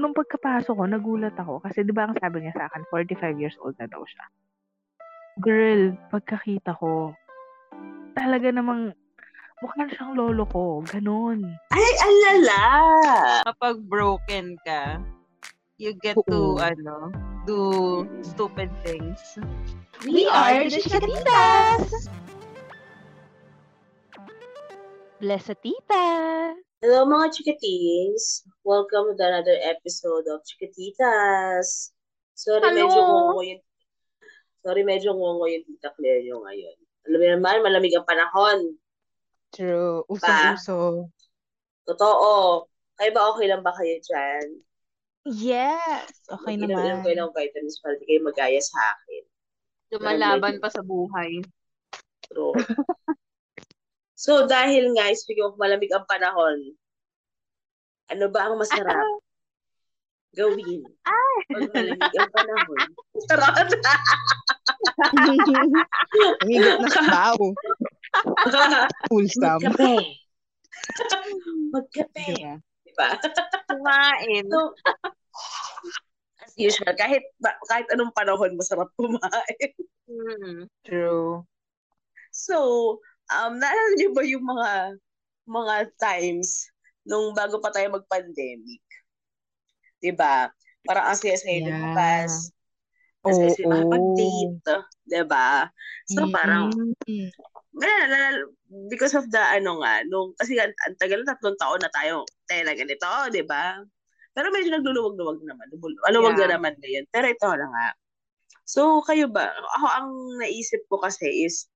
nung pagkapasok ko, nagulat ako. Kasi di ba ang sabi niya sa akin, 45 years old na daw siya. Girl, pagkakita ko, talaga namang mukha na siyang lolo ko. Ganon. Ay, alala! Kapag broken ka, you get Oo. to, ano, do stupid things. We are the Chikatitas! Blessatita! Hello mga chikatings! Welcome to another episode of Chikatitas! Sorry, Hello. medyo ngongo yung... Sorry, medyo ngongo yung tita Claire nyo ngayon. Alam mo naman, malamig ang panahon. True. Usong-uso. Totoo. Kayo ba okay lang ba kayo dyan? Yes. Okay Inom-inom naman. kayo ng vitamins para di kayo magaya sa akin. Lumalaban pa sa buhay. True. so, dahil nga, speaking of malamig ang panahon, ano ba ang masarap gawin pag malamig ang panahon? Charot! Higit na sa bao. Wholesome. Magkape. Magkape. Diba? Diba? Kumain. So, as usual, kahit kahit anong panahon, masarap kumain. Mm. True. So, um, naalala niyo ba yung mga mga times nung bago pa tayo mag-pandemic? 'Di ba? Parang ang saya-saya Yeah. lumabas. Oo. Ang saya-saya makapag-date. 'Di ba? So, parang, Mm. nalala- because of the ano nga, nung, kasi ang, ang tagal na tatlong taon na tayo tela ganito, 'di ba? Pero medyo nagluluwag-luwag naman. Luwag Yeah. na naman ngayon. Pero ito na nga. So, kayo ba? Ako, ang naisip ko kasi is,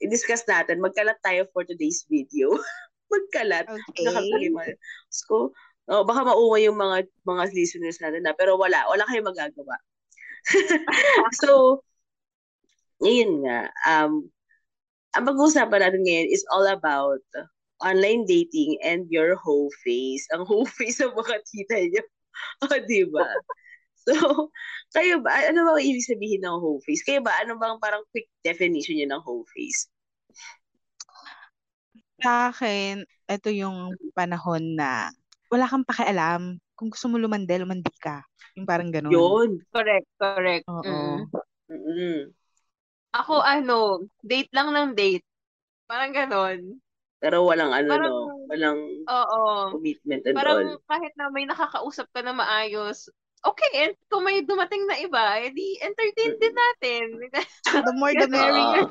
i-discuss natin, magkalat tayo for today's video. magkalat. Okay. Nakakalimay. So, oh, baka maumay yung mga mga listeners natin na, pero wala. Wala kayong magagawa. so, ngayon nga, um, ang pag-uusapan natin ngayon is all about online dating and your whole face. Ang whole face ng mga tita niyo. O, di ba? So, kayo ba, ano ba ang ibig sabihin ng whole face? Kayo ba, ano bang parang quick definition niyo ng whole face? Sa akin, ito yung panahon na wala kang pakialam. Kung gusto mo lumande, lumandi ka. Yung parang ganun. Yun. Correct, correct. Oo. Mm. Mm-mm. Ako, ano, date lang ng date. Parang ganon. Pero walang ano, Parang- no? Walang Oo. commitment and all. Parang kahit na may nakakausap ka na maayos, okay, and kung may dumating na iba, edi entertain din natin. The more the merrier.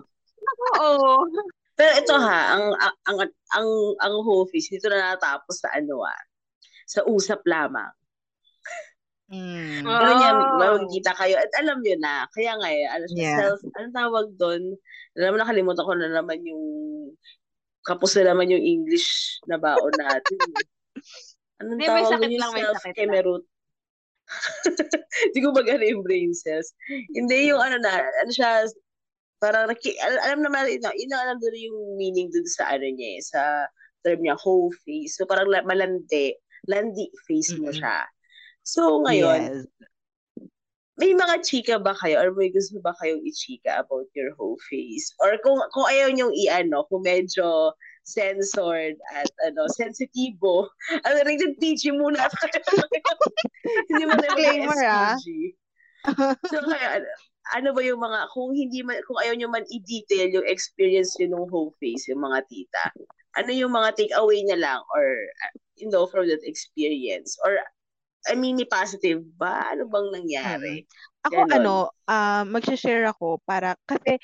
Oo. Pero ito ha, ang ang ang ang, face dito na natapos sa ano ah, sa usap lamang. Mm. Pero yan, Wow. magkita kayo. At alam nyo na, kaya nga eh, ano Yeah. self, anong tawag doon? Alam mo, nakalimutan ko na naman yung, kapos na naman yung English na baon natin. Anong Hindi, may tawag sakit doon yung lang, may sakit lang. Hindi ko magana yung brain cells. Hindi yung ano na, ano siya, parang, naki, al- alam naman, ino, ino, alam doon yung meaning doon sa ano niya eh, sa term niya, whole face. So parang la- malandi, landi face mo siya. So ngayon, Yes. may mga chika ba kayo or may gusto ba kayong i-chika about your whole face? Or kung kung ayaw niyong i-ano, kung medyo censored at ano, sensitibo, ano rin yung PG muna. hindi mo na Disclaimer, ah. SPG. So kaya, ano, ano ba yung mga, kung hindi man, kung ayaw niyo man i-detail yung experience niyo nung whole face, yung mga tita, ano yung mga take-away niya lang or, uh, you know, from that experience? Or, I mean, positive ba? Ano bang nangyari? Ako Ganon. ano, ah mag-share ako para kasi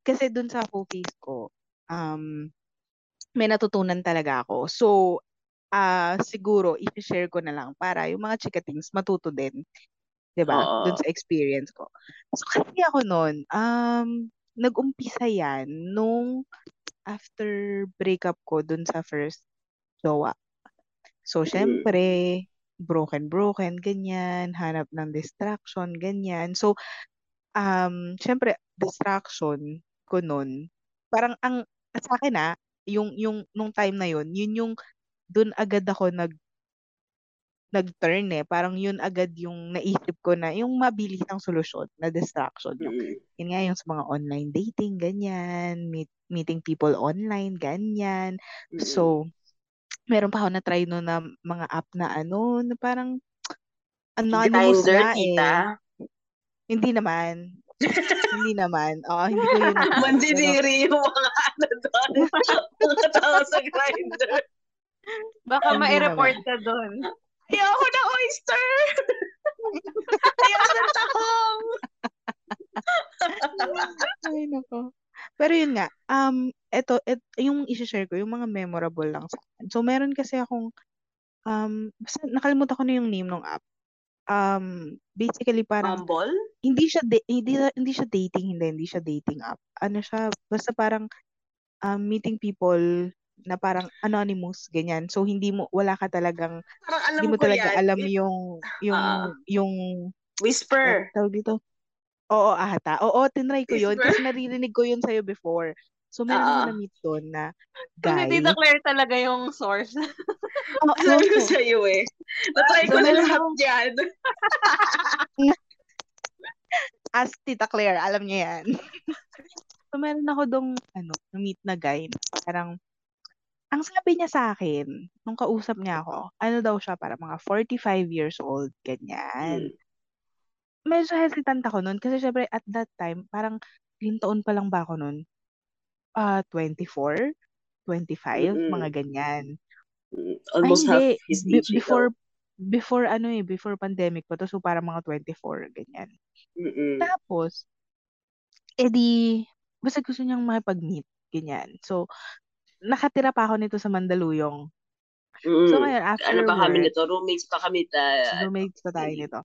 kasi dun sa full face ko, um may natutunan talaga ako. So, ah siguro i-share ko na lang para yung mga chikatings matuto din, 'di ba? Oo. Dun sa experience ko. So kasi ako noon, um nag-umpisa 'yan nung after breakup ko dun sa first jowa. So, syempre, broken-broken, ganyan, hanap ng distraction, ganyan. So, um, syempre, distraction ko nun, parang ang, sa akin ah, yung, yung, nung time na yun, yun yung, dun agad ako nag, nag-turn eh. Parang yun agad yung naisip ko na, yung mabilisang solusyon na distraction. Yung, Mm. yun nga yung sa mga online dating, ganyan, meet, meeting people online, ganyan. So, meron pa ako na-try no na mga app na ano, na parang anonymous Grinder, nga tita. eh. Hindi naman. Hindi naman. Oo, hindi ko yun. Mandidiri yung mga ano doon. mga sa grinder. Baka Hindi ma-report ka doon. Ayoko ng oyster! Ayoko ng tahong! ay, nako. Pero yun nga, um, eto, et, yung isi-share ko, yung mga memorable lang sa akin. So, meron kasi akong, um, basta nakalimutan ko na yung name ng app. Um, basically parang, Bumble? hindi siya da- hindi hindi siya dating hindi hindi siya dating app ano siya basta parang um, meeting people na parang anonymous ganyan so hindi mo wala ka talagang Parang alam hindi mo talaga yan. alam yung yung Ah. yung Whisper. tawag dito oo ata oo tinry ko yun kasi naririnig ko yun sa'yo before so meron Ah. na meet doon na guy hindi declare talaga yung source. Oo, Sabi ko oo. sa'yo eh. Natry ko So, na lahat akong- yan. as Tita Claire, alam niya yan. so, meron ako dong, ano, na-meet na guy na parang, ang sabi niya sa akin, nung kausap niya ako, ano daw siya, para mga 45 years old, ganyan. Hmm. Medyo hesitant ako nun, kasi syempre, at that time, parang, ilang taon pa lang ba ako nun? Ah, 24? 25? Mm-mm. Mga ganyan. Mm, Ay, Almost half his Be- age before, before, ano eh, before pandemic pa to, so parang mga 24, ganyan. Mm-mm. Tapos, edi, basta gusto niyang makipag-meet, ganyan. So, nakatira pa ako nito sa Mandaluyong. Mm. So, ngayon, after ano pa kami work, nito? Roommates pa kami. Ta, roommates pa tayo mm. nito.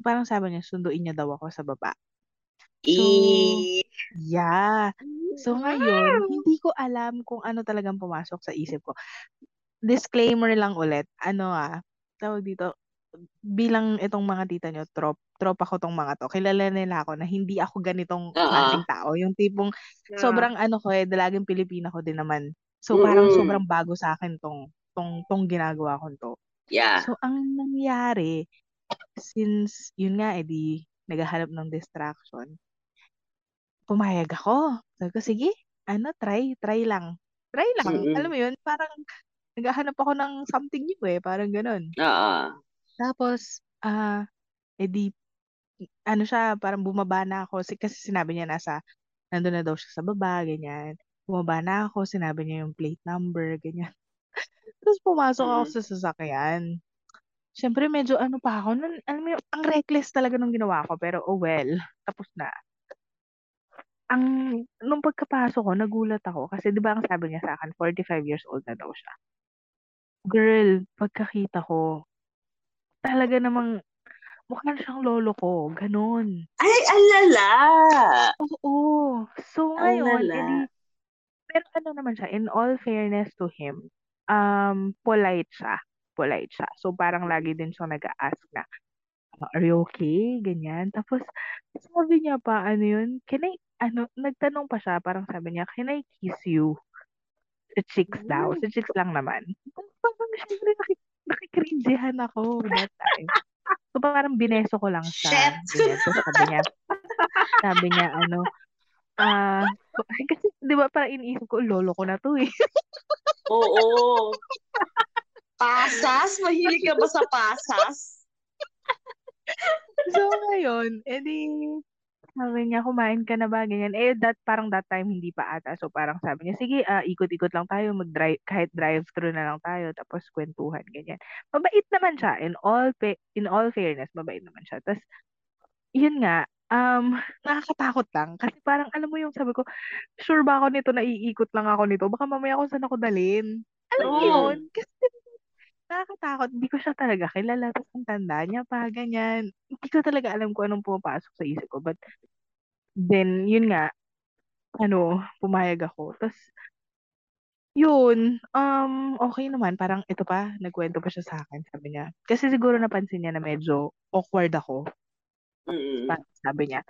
Parang sabi niya, sunduin niya daw ako sa baba. I... Yeah. So, ngayon, hindi ko alam kung ano talagang pumasok sa isip ko. Disclaimer lang ulit. Ano ah, tawag dito, bilang itong mga tita nyo, trop, tropa ko tong mga to, kilala nila ako na hindi ako ganitong Ah, ah. klaseng tao. Yung tipong, Yeah. sobrang ano ko eh, dalagang Pilipina ko din naman. So, parang Mm-mm. sobrang bago sa akin tong, tong, tong ginagawa ko to. Yeah. So, ang nangyari, since, yun nga, edi, naghahanap ng distraction, pumayag ako. Sabi ko, sige, ano, try, try lang. Try lang. Mm-mm. Alam mo yun, parang, naghahanap ako ng something new eh, parang ganun. Oo. Tapos, ah, edi, ano siya, parang bumaba na ako. Si- Kasi sinabi niya nasa, nandun na daw siya sa baba, ganyan. Bumaba na ako, sinabi niya yung plate number, ganyan. Tapos pumasok ako Mm. sa sasakyan. Siyempre, medyo ano pa ako. Nun, alam mo yung, ang reckless talaga nung ginawa ko. Pero, oh well, tapos na. Ang, nung pagkapasok ko, nagulat ako. Kasi di ba ang sabi niya sa akin, 45 years old na daw siya. Girl, pagkakita ko, talaga namang, mukha siyang lolo ko. Ganon. Ay, alala! Oo. So, ngayon, lala. edi, pero ano naman siya, in all fairness to him, um, polite siya. Polite siya. So, parang lagi din siya nag-ask na, "Ah, are you okay? Ganyan. Tapos, sabi niya pa, ano yun, can I, ano, nagtanong pa siya, parang sabi niya, can I kiss you? Sa cheeks daw. Sa cheeks lang naman. Parang, syempre, nakik nakikringehan ako that time. So, parang bineso ko lang siya. Shit! Ganyan. So, sabi niya, sabi niya, ano, ah, kasi, di ba, parang iniisip ko, lolo ko na to eh. Oo. Pasas? Mahilig ka ba sa pasas? So, ngayon, edi, sabi niya, kumain ka na ba? Ganyan. Eh, that, parang that time, hindi pa ata. So, parang sabi niya, sige, ah, ikot-ikot lang tayo, mag-drive, kahit drive-thru na lang tayo, tapos kwentuhan, ganyan. Mabait naman siya. In all, fa- in all fairness, mabait naman siya. Tapos, yun nga, um, nakakatakot lang. Kasi parang, alam mo yung sabi ko, sure ba ako nito na iikot lang ako nito? Baka mamaya kung saan ako dalhin. Alam mo Oo. yun? Kasi nakakatakot. Hindi ko siya talaga kilala. Tapos ang tanda niya pa, ganyan. Hindi ko talaga alam kung anong pumapasok sa isip ko. But then, yun nga, ano, pumayag ako. Tapos, yun, um, okay naman. Parang ito pa, nagkwento pa siya sa akin, sabi niya. Kasi siguro napansin niya na medyo awkward ako. Mm-mm. Pa- Sabi niya,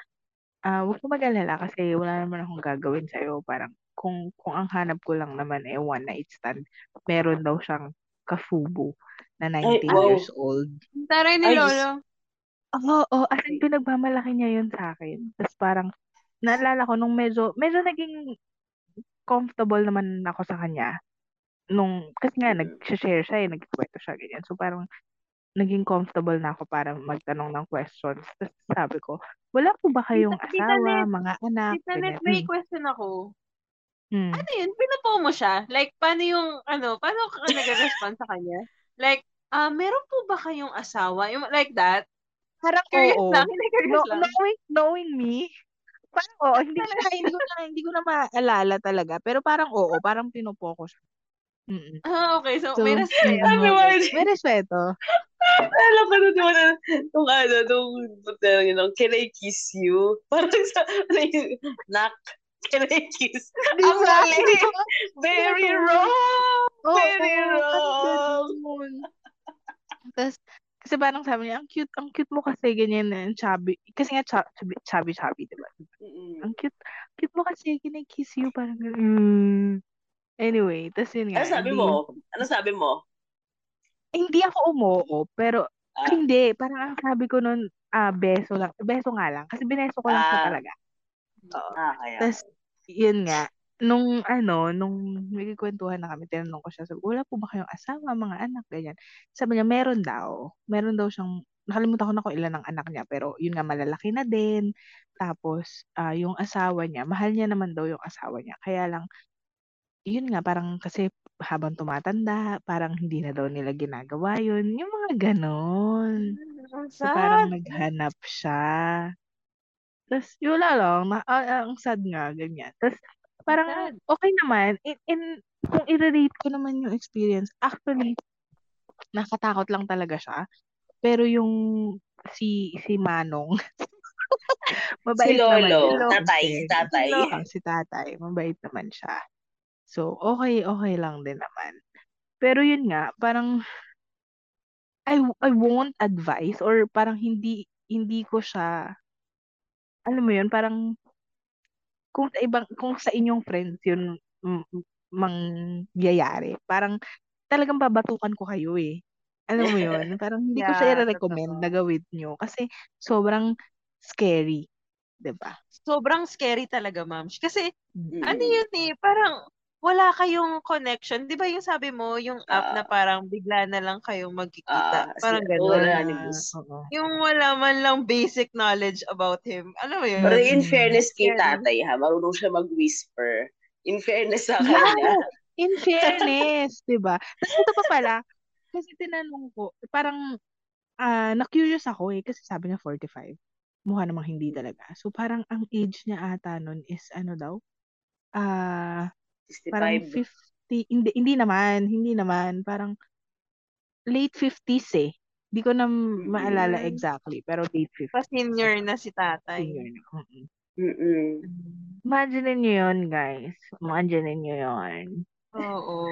ah, huwag mo mag-alala kasi wala naman akong gagawin sa'yo. Parang, kung, kung ang hanap ko lang naman eh one night stand, meron daw siyang kafubo na 19 wow. years old. Taray ni Ay, Lolo. Oo, oh, as in, pinagmamalaki niya yun sa akin. Tapos parang, naalala ko nung medyo, medyo naging comfortable naman ako sa kanya. Nung, kasi nga, Mm. nag-share siya eh, nagkikwento siya, ganyan. So parang, naging comfortable na ako para magtanong ng questions. Tapos sabi ko, wala po ba kayong Tita- asawa, Net, mga anak, Tita Net, may Mm, question ako. Mm. Ano yun? Pinupo mo siya? Like, paano yung, ano, paano ka nag-respond sa kanya? Like, ah, meron po ba kayong asawa? Yung, like that? Parang Curious oo. lang, hindi curious No, lang. knowing, knowing me, parang oo. Hindi ko na, hindi ko na, hindi ko na maalala talaga. Pero parang oo, parang pinupo ko siya. Mm-mm. Ah, okay. So, So, may respeto. Ano mm, ba? may respeto. Alam ko na diba na, nung ano, nung, nung, nung, can I kiss you? Parang sa, nak, can I kiss? Di Ang ba? mali! Very wrong! Oo, Very parang wrong! Tapos, kasi parang sabi niya, ang cute, ang cute mo kasi ganyan na, chubby. Kasi nga, chub- chubby, chubby, chubby, diba? Mm-mm. Ang cute, cute mo kasi, can I kiss you? Parang, mm. Anyway, tapos yun nga, Ano sabi hindi, mo? Ano sabi mo? hindi ako umoo, pero, Ah, hindi, parang ang sabi ko nun, ah, beso lang, beso nga lang, kasi bineso ko lang siya Ah. talaga. Oo. ah, kaya. Tapos, yun nga, nung ano, nung nagkikwentuhan na kami, tinanong ko siya, sabi, wala po ba kayong asawa, mga anak, ganyan. Sabi niya, meron daw. Meron daw siyang, nakalimutan ko na kung ilan ang anak niya, pero yun nga, malalaki na din. Tapos, ah, yung asawa niya, mahal niya naman daw yung asawa niya. Kaya lang, yun nga, parang kasi habang tumatanda, parang hindi na daw nila ginagawa yun. Yung mga ganon. Ang So, parang naghanap siya. Tapos, yun lang. Na, ah, ah, ang sad nga, ganyan. Tapos, parang sad. okay naman. In, in, kung i-rate ko naman yung experience, actually, nakatakot lang talaga siya. Pero yung si si Manong, Si mabait naman Lolo, siya. tatay, si tatay. ah, si tatay, mabait naman siya. So, okay, okay lang din naman. Pero yun nga, parang I I won't advise or parang hindi hindi ko siya alam mo yun, parang kung sa ibang kung sa inyong friends yun mangyayari, parang talagang babatukan ko kayo eh. Alam mo yun, parang hindi ko siya Yeah, i-recommend na gawin nyo kasi sobrang scary, 'di ba? Sobrang scary talaga, ma'am. Kasi, Mm. ano yun eh, parang wala kayong connection. Di ba yung sabi mo, yung app na Ah, parang bigla na lang kayong magkikita. ah, Parang sila, gano'n. wala animus. oo. Yung wala man lang basic knowledge about him. Alam mo Pero yun? in Mm. fairness kay tatay ha, marunong siya mag-whisper. In fairness sa Yeah, kanya. in fairness, 'di ba? Tapos ito pa pala, kasi tinanong ko, parang ah na-curious ako eh kasi sabi niya 45. Mukha namang hindi talaga. So parang ang age niya ata nun is ano daw? Ah, parang 65. 50, hindi hindi naman, hindi naman, parang late 50s eh. Hindi ko na maalala Mm. exactly, pero late 50s. Pa-senior na si tatay. Senior na. Mm-mm. Mm-mm. Imagine niyo yun, guys. Imagine niyo yun. Oo.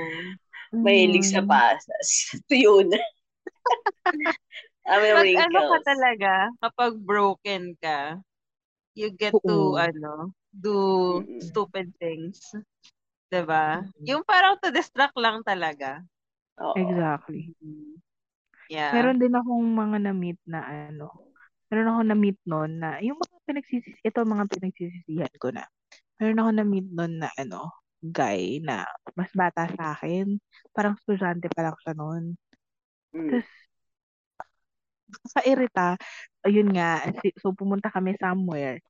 Mahilig sa Mm. pasas. Tuyo na. Pag ano ka talaga, kapag broken ka, you get to, Oo. ano, do Mm-mm. stupid things. 'Di ba? Mm. Yung parang to distract lang talaga. Oo. Exactly. Mhm. Yeah. Meron din akong mga na-meet na ano, meron ako na-meet noon na, yung mga pinagsisis, ito mga pinagsisisihan ko na. Meron ako na-meet noon na ano, guy na mas bata sa akin. Parang estudyante pa lang siya noon. Mm. Tapos, kairita, ayun nga, si- so pumunta kami somewhere.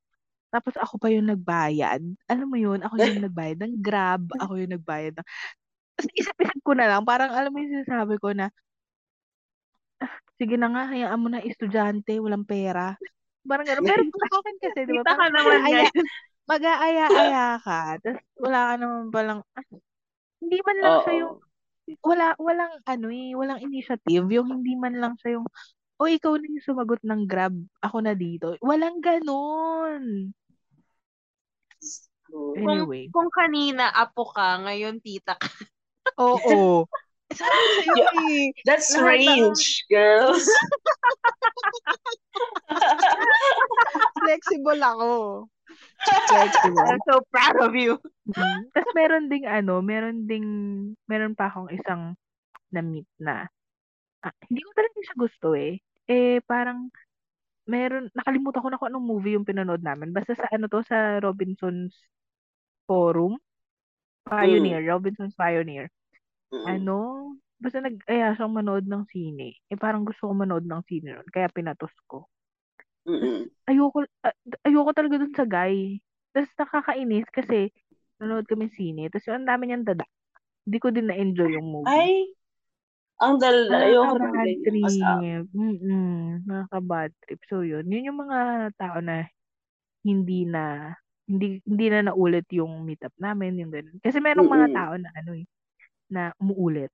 Tapos ako pa yung nagbayad. Alam mo yun, ako yung nagbayad ng Grab, ako yung nagbayad ng... Tapos isip-isip ko na lang, parang alam mo yung sinasabi ko na, "Ah, sige na nga, hayaan mo na estudyante, walang pera. Parang gano'n. Pero sa akin kasi, di ba, Kita ka naman ngayon. mag-aaya-aya ka, tapos wala ka naman palang, ah, hindi man lang siya yung, Oo. wala, walang ano eh, walang initiative, yung hindi man lang siya yung, o ikaw na yung sumagot ng Grab, ako na dito. Walang ganon. Good. Kung, Anyway, kung kanina apo ka, ngayon tita ka. oo. Sabi sa'yo eh, That's ng, range, girls. flexible ako. Flexible. I'm so proud of you. Mm. Tapos meron ding ano, meron ding, meron pa akong isang na-meet na, ah, hindi ko talaga siya gusto eh. Eh, parang, meron, nakalimutan ko na kung anong movie yung pinanood namin. Basta sa ano to, sa Robinson's Forum. Mm. Pioneer, Robinson's Pioneer. Mm. Ano, basta nag-aya siyang manood ng sine. Eh parang gusto ko manood ng sine nun, kaya pinatos ko. Mm-mm. Ayoko, ah, ayoko talaga dun sa guy. Tapos nakakainis kasi nanood kami sine. Tapos yung ang dami niyang dada. Hindi ko din na-enjoy yung movie. Ay, ang dala. Ayoko. Kasama. trip. Mm-mm. Nakaka-bad trip. So, yun. Yun yung mga tao na hindi na hindi hindi na naulit yung meetup namin, yung ganun. Kasi merong mga tao na ano eh, na umuulit.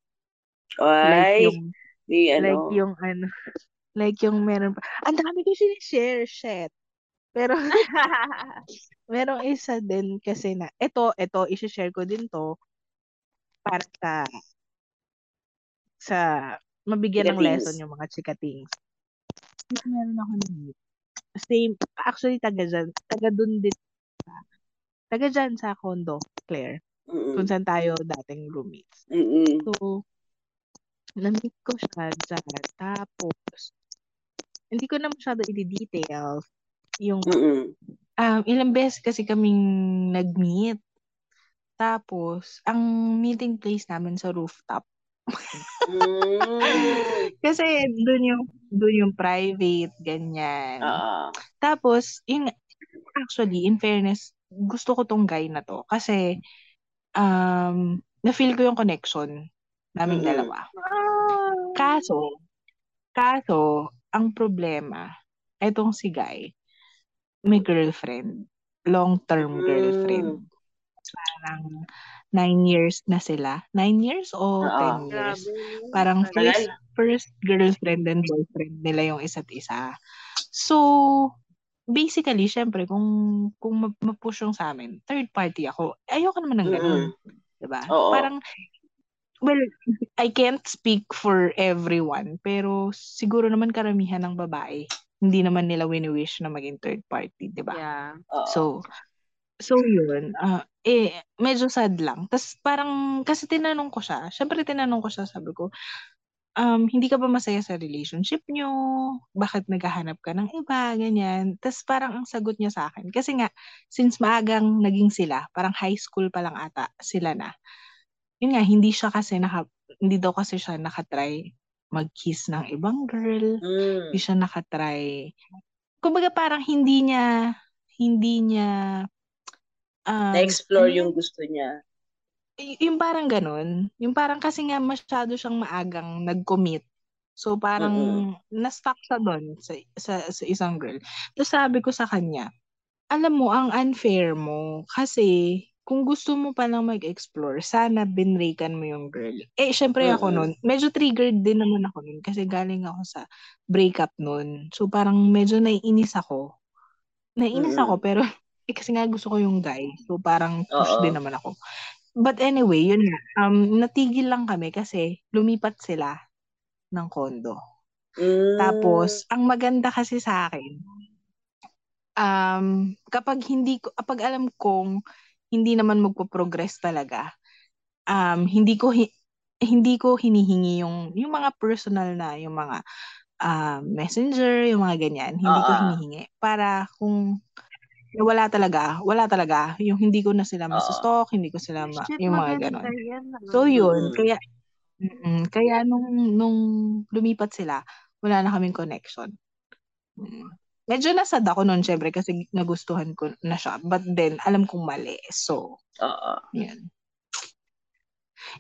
Like Ay, yung di like ano. yung ano, like yung meron pa. Ang dami ko sinishare, shit. Pero merong isa din kasi na, ito, ito, isi-share ko din to para sa sa mabigyan ng lesson yung mga chikatings. Kasi meron ako na Same, actually taga dyan, taga dun din, taga dyan sa condo, Claire, kung Mm-mm. saan tayo dating roommates. Mm-mm. So, na-meet ko siya dyan. Tapos, hindi ko na masyado i-detail yung Mm-mm. um, ilang beses kasi kaming nag-meet. Tapos, ang meeting place namin sa rooftop. Mm. Kasi doon yung doon yung private, ganyan. Oo. Tapos, yun, actually, in fairness, gusto ko tong guy na to. Kasi, um, na-feel ko yung connection naming Mm-mm. dalawa. Kaso, kaso, ang problema, etong si guy, may girlfriend. Long-term Mm. girlfriend. Parang nine years na sila. Nine years o Oo. ten years? Parang Tagal. first, first girlfriend and boyfriend nila yung isa't isa. So, basically, syempre, kung, kung ma- ma-push yung sa amin, third party ako, ayoko naman ng ganun. Mm-mm. Diba? Oo. Parang, well, I can't speak for everyone, pero siguro naman karamihan ng babae, hindi naman nila wini-wish na maging third party, diba? Yeah. Oo. So, so yun, ah, eh, medyo sad lang. Tapos parang, kasi tinanong ko siya, syempre tinanong ko siya, sabi ko, um, hindi ka ba masaya sa relationship nyo? Bakit naghahanap ka ng iba? Ganyan. Tapos parang ang sagot niya sa akin, kasi nga, since maagang naging sila, parang high school pa lang ata, sila na. Yun nga, hindi siya kasi naka, hindi daw kasi siya nakatry mag-kiss ng ibang girl. Mm. Hindi siya nakatry. Kumbaga parang hindi niya, hindi niya, um, Na-explore yung yun? gusto niya. Y- yung parang ganun. Yung parang kasi nga masyado siyang maagang nag-commit. So parang Mm-mm. na-stuck siya doon sa, sa, sa isang girl. Tapos sabi ko sa kanya, alam mo, ang unfair mo kasi kung gusto mo pa lang mag-explore, sana binrakan mo yung girl. Eh, syempre ako nun, medyo triggered din naman ako nun kasi galing ako sa breakup nun. So parang medyo naiinis ako. Naiinis ako pero eh, kasi nga gusto ko yung guy. So parang push din Oo. naman ako. But anyway, yun nga. Um, natigil lang kami kasi lumipat sila ng kondo. Mm. Tapos, ang maganda kasi sa akin, um, kapag hindi ko, kapag alam kong hindi naman magpo-progress talaga, um, hindi ko hi- hindi ko hinihingi yung yung mga personal na, yung mga um, messenger, yung mga ganyan, hindi ko Oo. hinihingi para kung wala talaga, wala talaga, yung hindi ko na sila Oo. masastalk, hindi ko sila ma- Shit, yung mga yan. ah. So yun, Mm-mm. kaya mm, kaya nung nung lumipat sila, wala na kaming connection. Mm. Medyo nasad ako noon syempre kasi nagustuhan ko na siya. But then, alam kong mali. So, Oo. yun.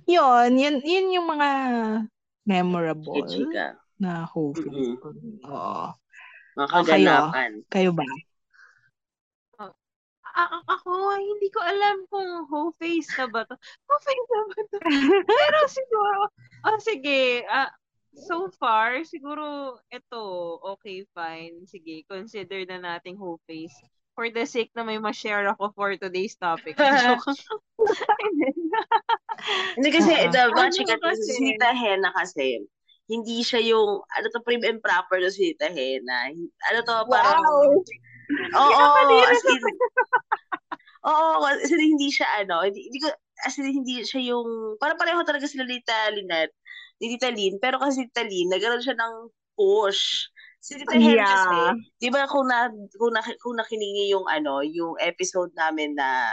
Yun, yun, yun yung mga memorable chika. na Mm-mm. ko. Oo. Mga kayo? Kayo ba? A- ako, hindi ko alam kung whole face na ba to. Whole face na ba to? Pero siguro, oh sige, ah, so far, siguro ito, okay, fine. Sige, consider na nating whole face. For the sake na may ma-share ako for today's topic. Hindi kasi, Oo. the Ano mga chika, kasi? si Tita Hena kasi, hindi siya yung, ano to, prim and proper to si Tita Hena. Ano to, parang, oo, as in, oo, as in, hindi siya, ano, hindi, hindi ko, as in, hindi siya yung, parang pareho talaga sila ni Lynette, ni Tita Lynn, pero kasi Tita Lynn, nagkaroon siya ng push. Si Tita Hen Yeah. kasi, di ba kung na, kung, na, kung nakiningi yung ano, yung episode namin na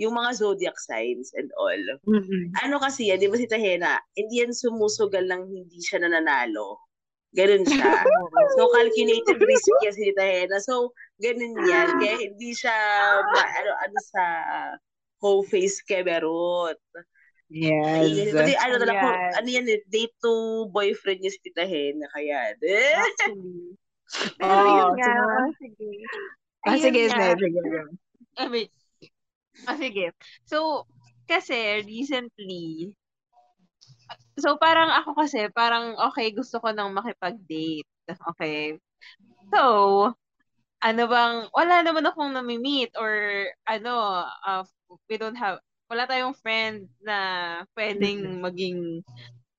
yung mga zodiac signs and all. Mm-mm. Ano kasi yan, di ba si Tahena, hindi yan sumusugal lang hindi siya nananalo. Ganun siya. so, calculated risk yan si Tahena. So, ganun yan. Kaya hindi siya, ma, ano, ano sa whole face kemerot. Yes. Kasi ano talaga, kung- ano yan, eh, date to boyfriend niya si Tita Hena. Kaya, eh. Actually. Pero Oo, yun nga, siguro. ah, sige. Ah, sige, sige, sige. I mean, ah, sige. So, kasi recently, so parang ako kasi, parang okay, gusto ko nang makipag-date. Okay. So, ano bang, wala naman akong nami-meet or ano, uh, we don't have, wala tayong friend na pwedeng maging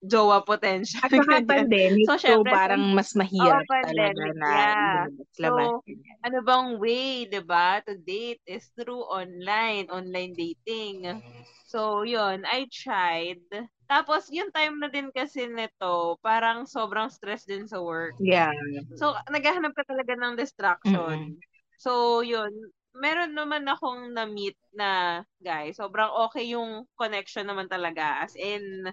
jowa potential. At saka pandemic, So, so, syempre, parang mas mahirap pandemic, talaga na yeah. lumabas-labas. So, ano bang way, 'di ba, to date is through online, online dating. So, 'yun, I tried. Tapos, yung time na din kasi nito, parang sobrang stress din sa work. yeah. So, naghahanap ka talaga ng distraction. So, 'yun, meron naman akong na-meet na guy. Sobrang okay yung connection naman talaga. As in,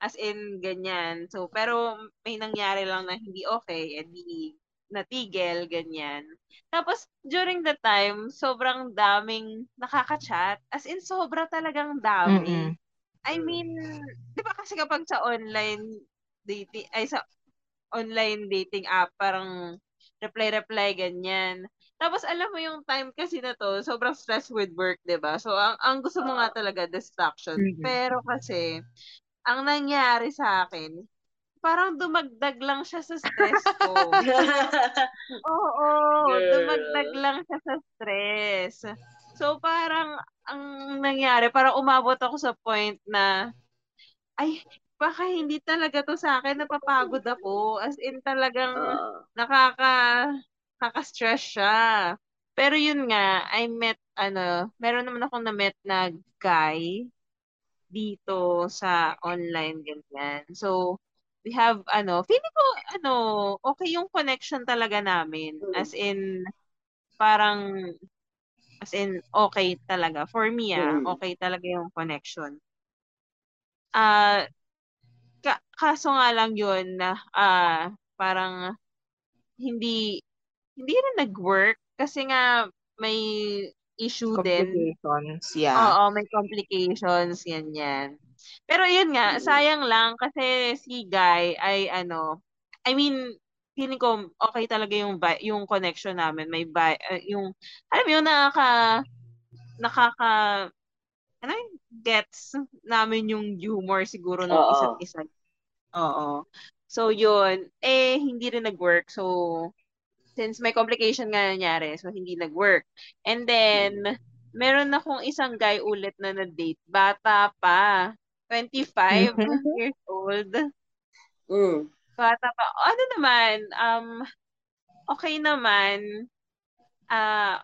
as in, ganyan. So, pero may nangyari lang na hindi okay, and di natigil, ganyan. Tapos, during the time, sobrang daming nakaka-chat. As in, sobra talagang dami. Mm-mm. I mean, di ba kasi kapag sa online dating, ay sa online dating app, parang reply-reply, ganyan. Tapos, alam mo yung time kasi na to, sobrang stress with work, di ba? So, ang, ang gusto mo nga talaga, distraction. Mhm. Pero kasi, ang nangyari sa akin, parang dumagdag lang siya sa stress ko. Oo, Girl. dumagdag lang siya sa stress. So, parang, ang nangyari, parang umabot ako sa point na, ay, baka hindi talaga to sa akin, napapagod ako. As in, talagang nakaka, nakaka-stress siya. Pero yun nga, I met, ano, meron naman akong na-met na guy dito sa online, ganyan. So, we have, ano, feeling ko, ano, okay yung connection talaga namin. Mm. As in, parang, as in, okay talaga. For me, ah, Mm. okay talaga yung connection. Ah, ka- kaso nga lang yun na, ah, parang, hindi, hindi rin nag-work kasi nga may issue din. Complications, yeah. Oo, may complications, yan yan. Pero yun nga, Mm. sayang lang kasi si Guy ay ano, I mean, feeling ko okay talaga yung yung connection namin, may uh, yung alam mo yun nakaka nakaka ano gets namin yung humor siguro ng Oo. isa't isa. Oo. So yun, eh hindi rin nag-work. So since may complication nga nangyari, so hindi nag-work. And then meron akong isang guy ulit na na-date. Bata pa. 25 Mhm. years old. Mm. Bata pa. Ano naman, um, okay naman. Ah,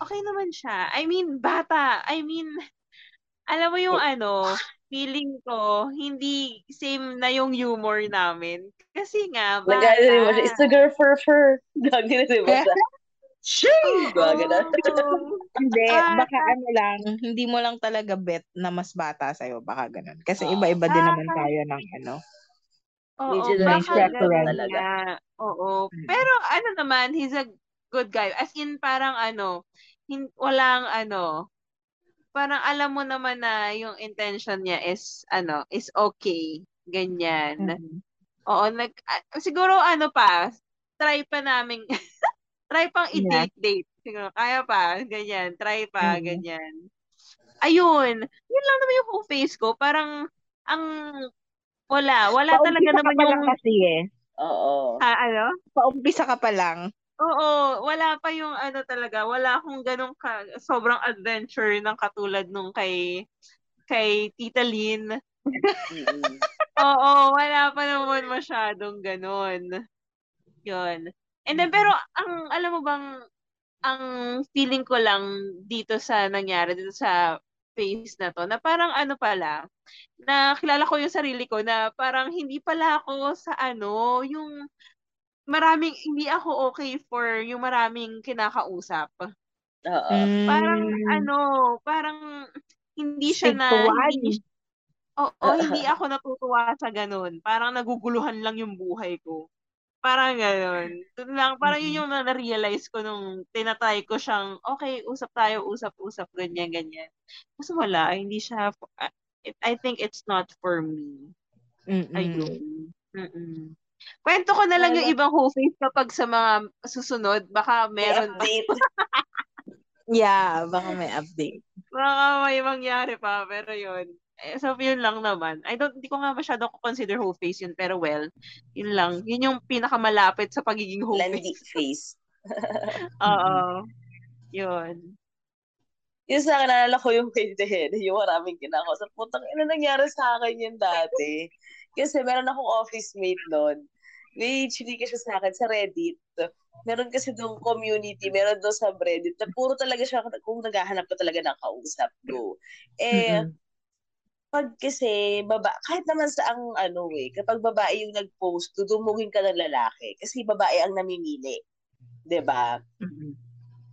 okay naman siya. I mean, bata. I mean, alam mo yung ano, feeling ko, hindi same na yung humor namin. Kasi nga, bata. Nag-ano siya, it's the girl for fur. Shing! Na. Oo. Hindi, Ah, baka ano lang, hindi mo lang talaga bet na mas bata sa'yo, baka ganun. Kasi iba-iba din naman tayo ng ano. Oo, Medyo baka na-preference ganun talaga. Oo. Mm. Pero ano naman, he's a good guy. As in, parang ano, hin- walang ano, parang alam mo naman na yung intention niya is, ano, is okay. Ganyan. Mhm. Oo, nag, ah, siguro ano pa, try pa namin, try pang Yeah. i-date-date. Siguro, kaya pa, ganyan, try pa, Mhm. ganyan. Ayun, yun lang naman yung whole face ko. Parang, ang, wala, wala talaga Paumpisa ka naman pa yung, kasi eh. Oo. ha, ano? Paumpisa ka pa lang. Oo, wala pa yung ano talaga, wala akong ganong ka, sobrang adventure ng katulad nung kay kay Tita Lynn. Oo, wala pa naman masyadong ganon. Yun. And then, pero, ang, alam mo bang, ang feeling ko lang dito sa nangyari, dito sa phase na to, na parang ano pala, na kilala ko yung sarili ko na parang hindi pala ako sa ano, yung maraming, hindi ako okay for yung maraming kinakausap. Oo. Parang Mm. ano, parang hindi siya na to one. hindi siya- Oo, hindi ako natutuwa sa ganun. Parang naguguluhan lang yung buhay ko. Parang ganun. Doon lang, parang yun yung na- na-realize ko nung tinatry ko siyang, okay, usap tayo, usap-usap, ganyan, ganyan. Kasi wala, hindi siya, uh, it, I think it's not for me. Mm-mm. Ayun. Mm-mm. Kwento ko na lang yung ibang whole face kapag sa mga susunod. Baka May meron pa. update. Yeah, baka may update. Baka may mangyari pa. Pero yun. Eh, so, yun lang naman. I don't, hindi ko nga masyado ko consider whole face yun. Pero well, yun lang. Yun yung pinakamalapit sa pagiging whole Landy face. face. Oo. Yun. Yung sa akin, naalala ko yung pwede, yung maraming kinakausap. Putang ina nangyari sa akin yun dati. Kasi meron akong office mate noon. May chinika siya sa akin sa Reddit. Meron kasi doon community, meron doon sa Reddit na puro talaga siya kung naghahanap ka talaga ng kausap ko. Eh, Mm-mm. Pag kasi baba, kahit naman sa ang ano eh, kapag babae yung nag-post, dudumugin ka ng lalaki kasi babae ang namimili. 'Di ba? Mm-mm.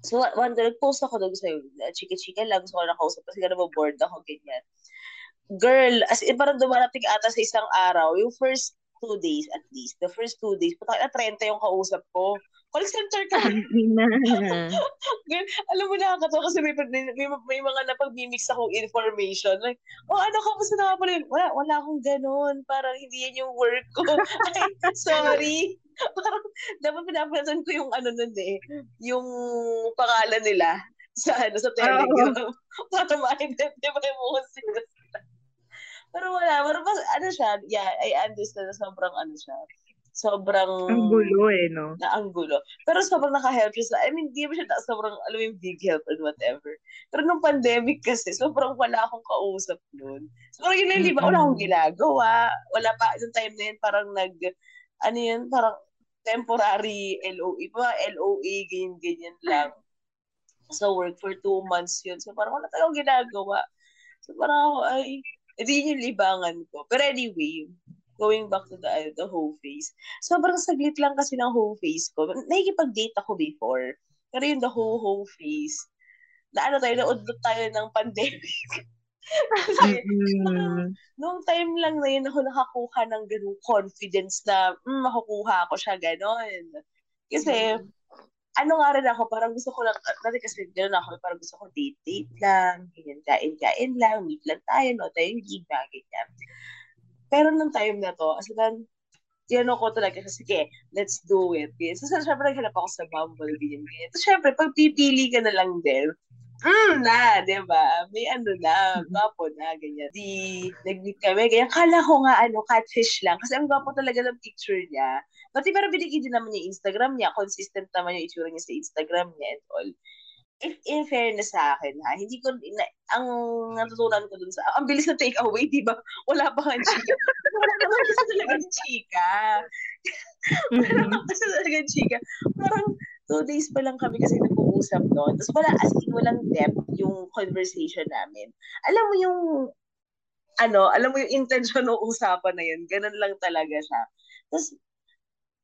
So, one day, nag-post ako doon sa'yo, chika-chika lang, gusto ko na kausap kasi nga naman bored ako, ganyan. Girl, as in, parang dumarating ata sa isang araw, yung first two days at least, the first two days, puta na 30 yung kausap ko. Call center ka. Ina. Girl, alam mo nakakatawa kasi may, may, may, may mga napag-mimix akong information. Like, oh, ano, kamusta na nga pala yun? Wala, wala akong ganun. Parang hindi yan yung work ko. Ay, sorry. Parang, dapat pinapansin ko yung ano nun eh, yung pangalan nila sa ano sa Telegram. Para ma-identify mo kung sino sila. Pero wala, pero mas, ano siya, yeah, I understand na sobrang ano siya. Sobrang Ang gulo eh, no? na ang gulo. Pero sobrang naka-help siya sa, I mean, di ba siya na, sobrang, alam mo yung big help and whatever. Pero nung pandemic kasi, sobrang wala akong kausap noon. Sobrang yun lang, di ba, wala akong ginagawa. Wala pa, yung time na yun, parang nag, ano yun, parang temporary LOE pa, LOE, ganyan, ganyan lang. So, work for two months yun. So, parang wala tayong ginagawa. So, parang ako, ay, edi yun yung libangan ko. Pero anyway, going back to the, uh, the whole face. Sobrang saglit lang kasi ng whole face ko. Nakikipag-date ako before. Pero yung the whole whole face, na ano tayo, naudlot tayo ng pandemic. Mm-mm. noong time lang na yun ako nakakuha ng ganung confidence na mm, makukuha ko siya ganon. Kasi, ano nga rin ako, parang gusto ko lang, dati kasi gano'n ako, parang gusto ko date-date lang, ganyan, kain-kain lang, meet lang tayo, no, tayong gig, na, ganyan. Pero nung time na to, as in, tinanong ko talaga, kasi, sige, let's do it. Ganyan. So, syempre, naghanap ako sa Bumble, ganyan, ganyan. So, syempre, pag pipili ka na lang din, mm, na, di ba? May ano na, gwapo na, ganyan. Di, nag-meet kami, ganyan. Kala ko nga, ano, catfish lang. Kasi ang gwapo talaga ng picture niya. Pati pero binigay din naman yung Instagram niya. Consistent naman yung itsura niya sa Instagram niya and all. If, in fairness sa akin, ha, hindi ko, na, ang natutunan ko dun sa, ang bilis na take away, di ba? Wala pa kang chika. Wala naman kasi talagang chika. Wala naman kasi talagang chika. Parang, two days pa lang kami kasi nag-uusap noon. Tapos wala, as in, walang depth yung conversation namin. Alam mo yung, ano, alam mo yung intention ng usapan na yun. Ganun lang talaga siya. Tapos,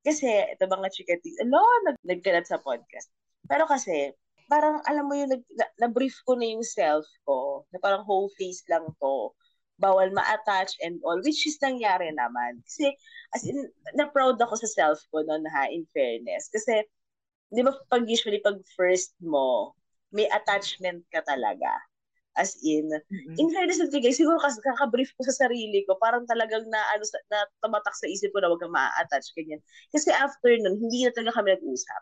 kasi, ito mga chikatis, ano, nag, nagkalat sa podcast. Pero kasi, parang, alam mo yung, nag, na, na-brief ko na yung self ko, na parang whole face lang to. Bawal ma-attach and all, which is nangyari naman. Kasi, as in, na-proud ako sa self ko noon ha, in fairness. Kasi, di ba, pag usually, pag first mo, may attachment ka talaga. As in, in fairness natin guys, siguro kasi kakabrief ko sa sarili ko, parang talagang na, ano, na tumatak sa isip ko na wag kang ma-attach, ganyan. Kasi after nun, hindi na talaga kami nag-usap.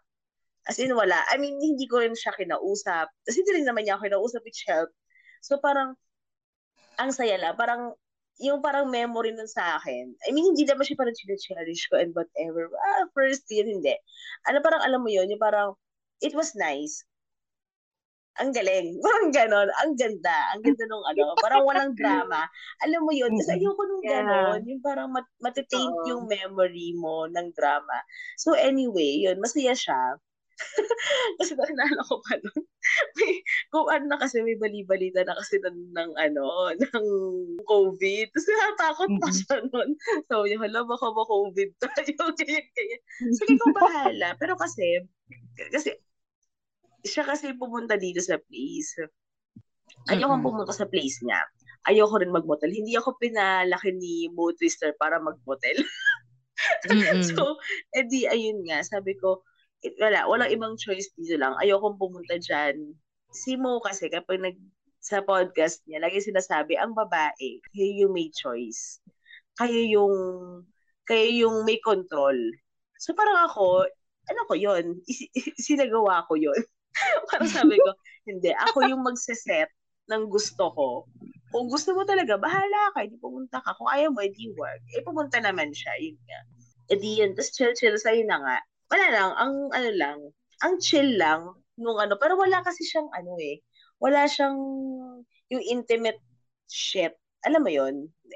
As in, wala. I mean, hindi ko rin siya kinausap. Kasi hindi rin naman niya ako kinausap, which helped. So, parang, ang saya lang. Parang, yung parang memory nun sa akin. I mean, hindi naman siya parang cherish ko and whatever. Ah, first year, hindi. Ano, parang alam mo yun, yung parang, it was nice. Ang galing. Parang ganon. Ang ganda. Ang ganda nung ano. Parang walang drama. Alam mo yun. Kasi ayoko nung Yeah. ganon. Yung parang mat matitaint yung memory mo ng drama. So anyway, yun. Masaya siya. kasi naalala ko pa nun. May, kung ano na kasi may bali-balita na kasi ng, ng ano, ng COVID. Tapos natatakot pa Mhm. siya nun. Sabi niya, hala, baka ma-COVID tayo. Ganyan, ganyan. Sige ko bahala. Pero kasi, kasi, siya kasi pumunta dito sa place. Ayoko Mm-mm. pumunta sa place niya. Ayoko rin mag-motel. Hindi ako pinalaki ni Mo Twister para mag-motel. Mm-mm. so, edi, ayun nga, sabi ko, eh, wala, walang ibang choice dito lang. Ayokong pumunta dyan. Si Mo kasi, kapag nag, sa podcast niya, lagi sinasabi, ang babae, kayo yung may choice. Kayo yung, kayo yung may control. So, parang ako, ano ko yon sinagawa ko yon parang sabi ko, hindi, ako yung magseset ng gusto ko. Kung gusto mo talaga, bahala ka, hindi pumunta ka. Kung ayaw mo, hindi work. Eh, pumunta naman siya, yun nga. Eh, di yun. Tapos chill-chill sa'yo na nga. Wala lang, ang ano lang, ang chill lang nung ano, pero wala kasi siyang ano eh, wala siyang yung intimate shit. Alam mo yun?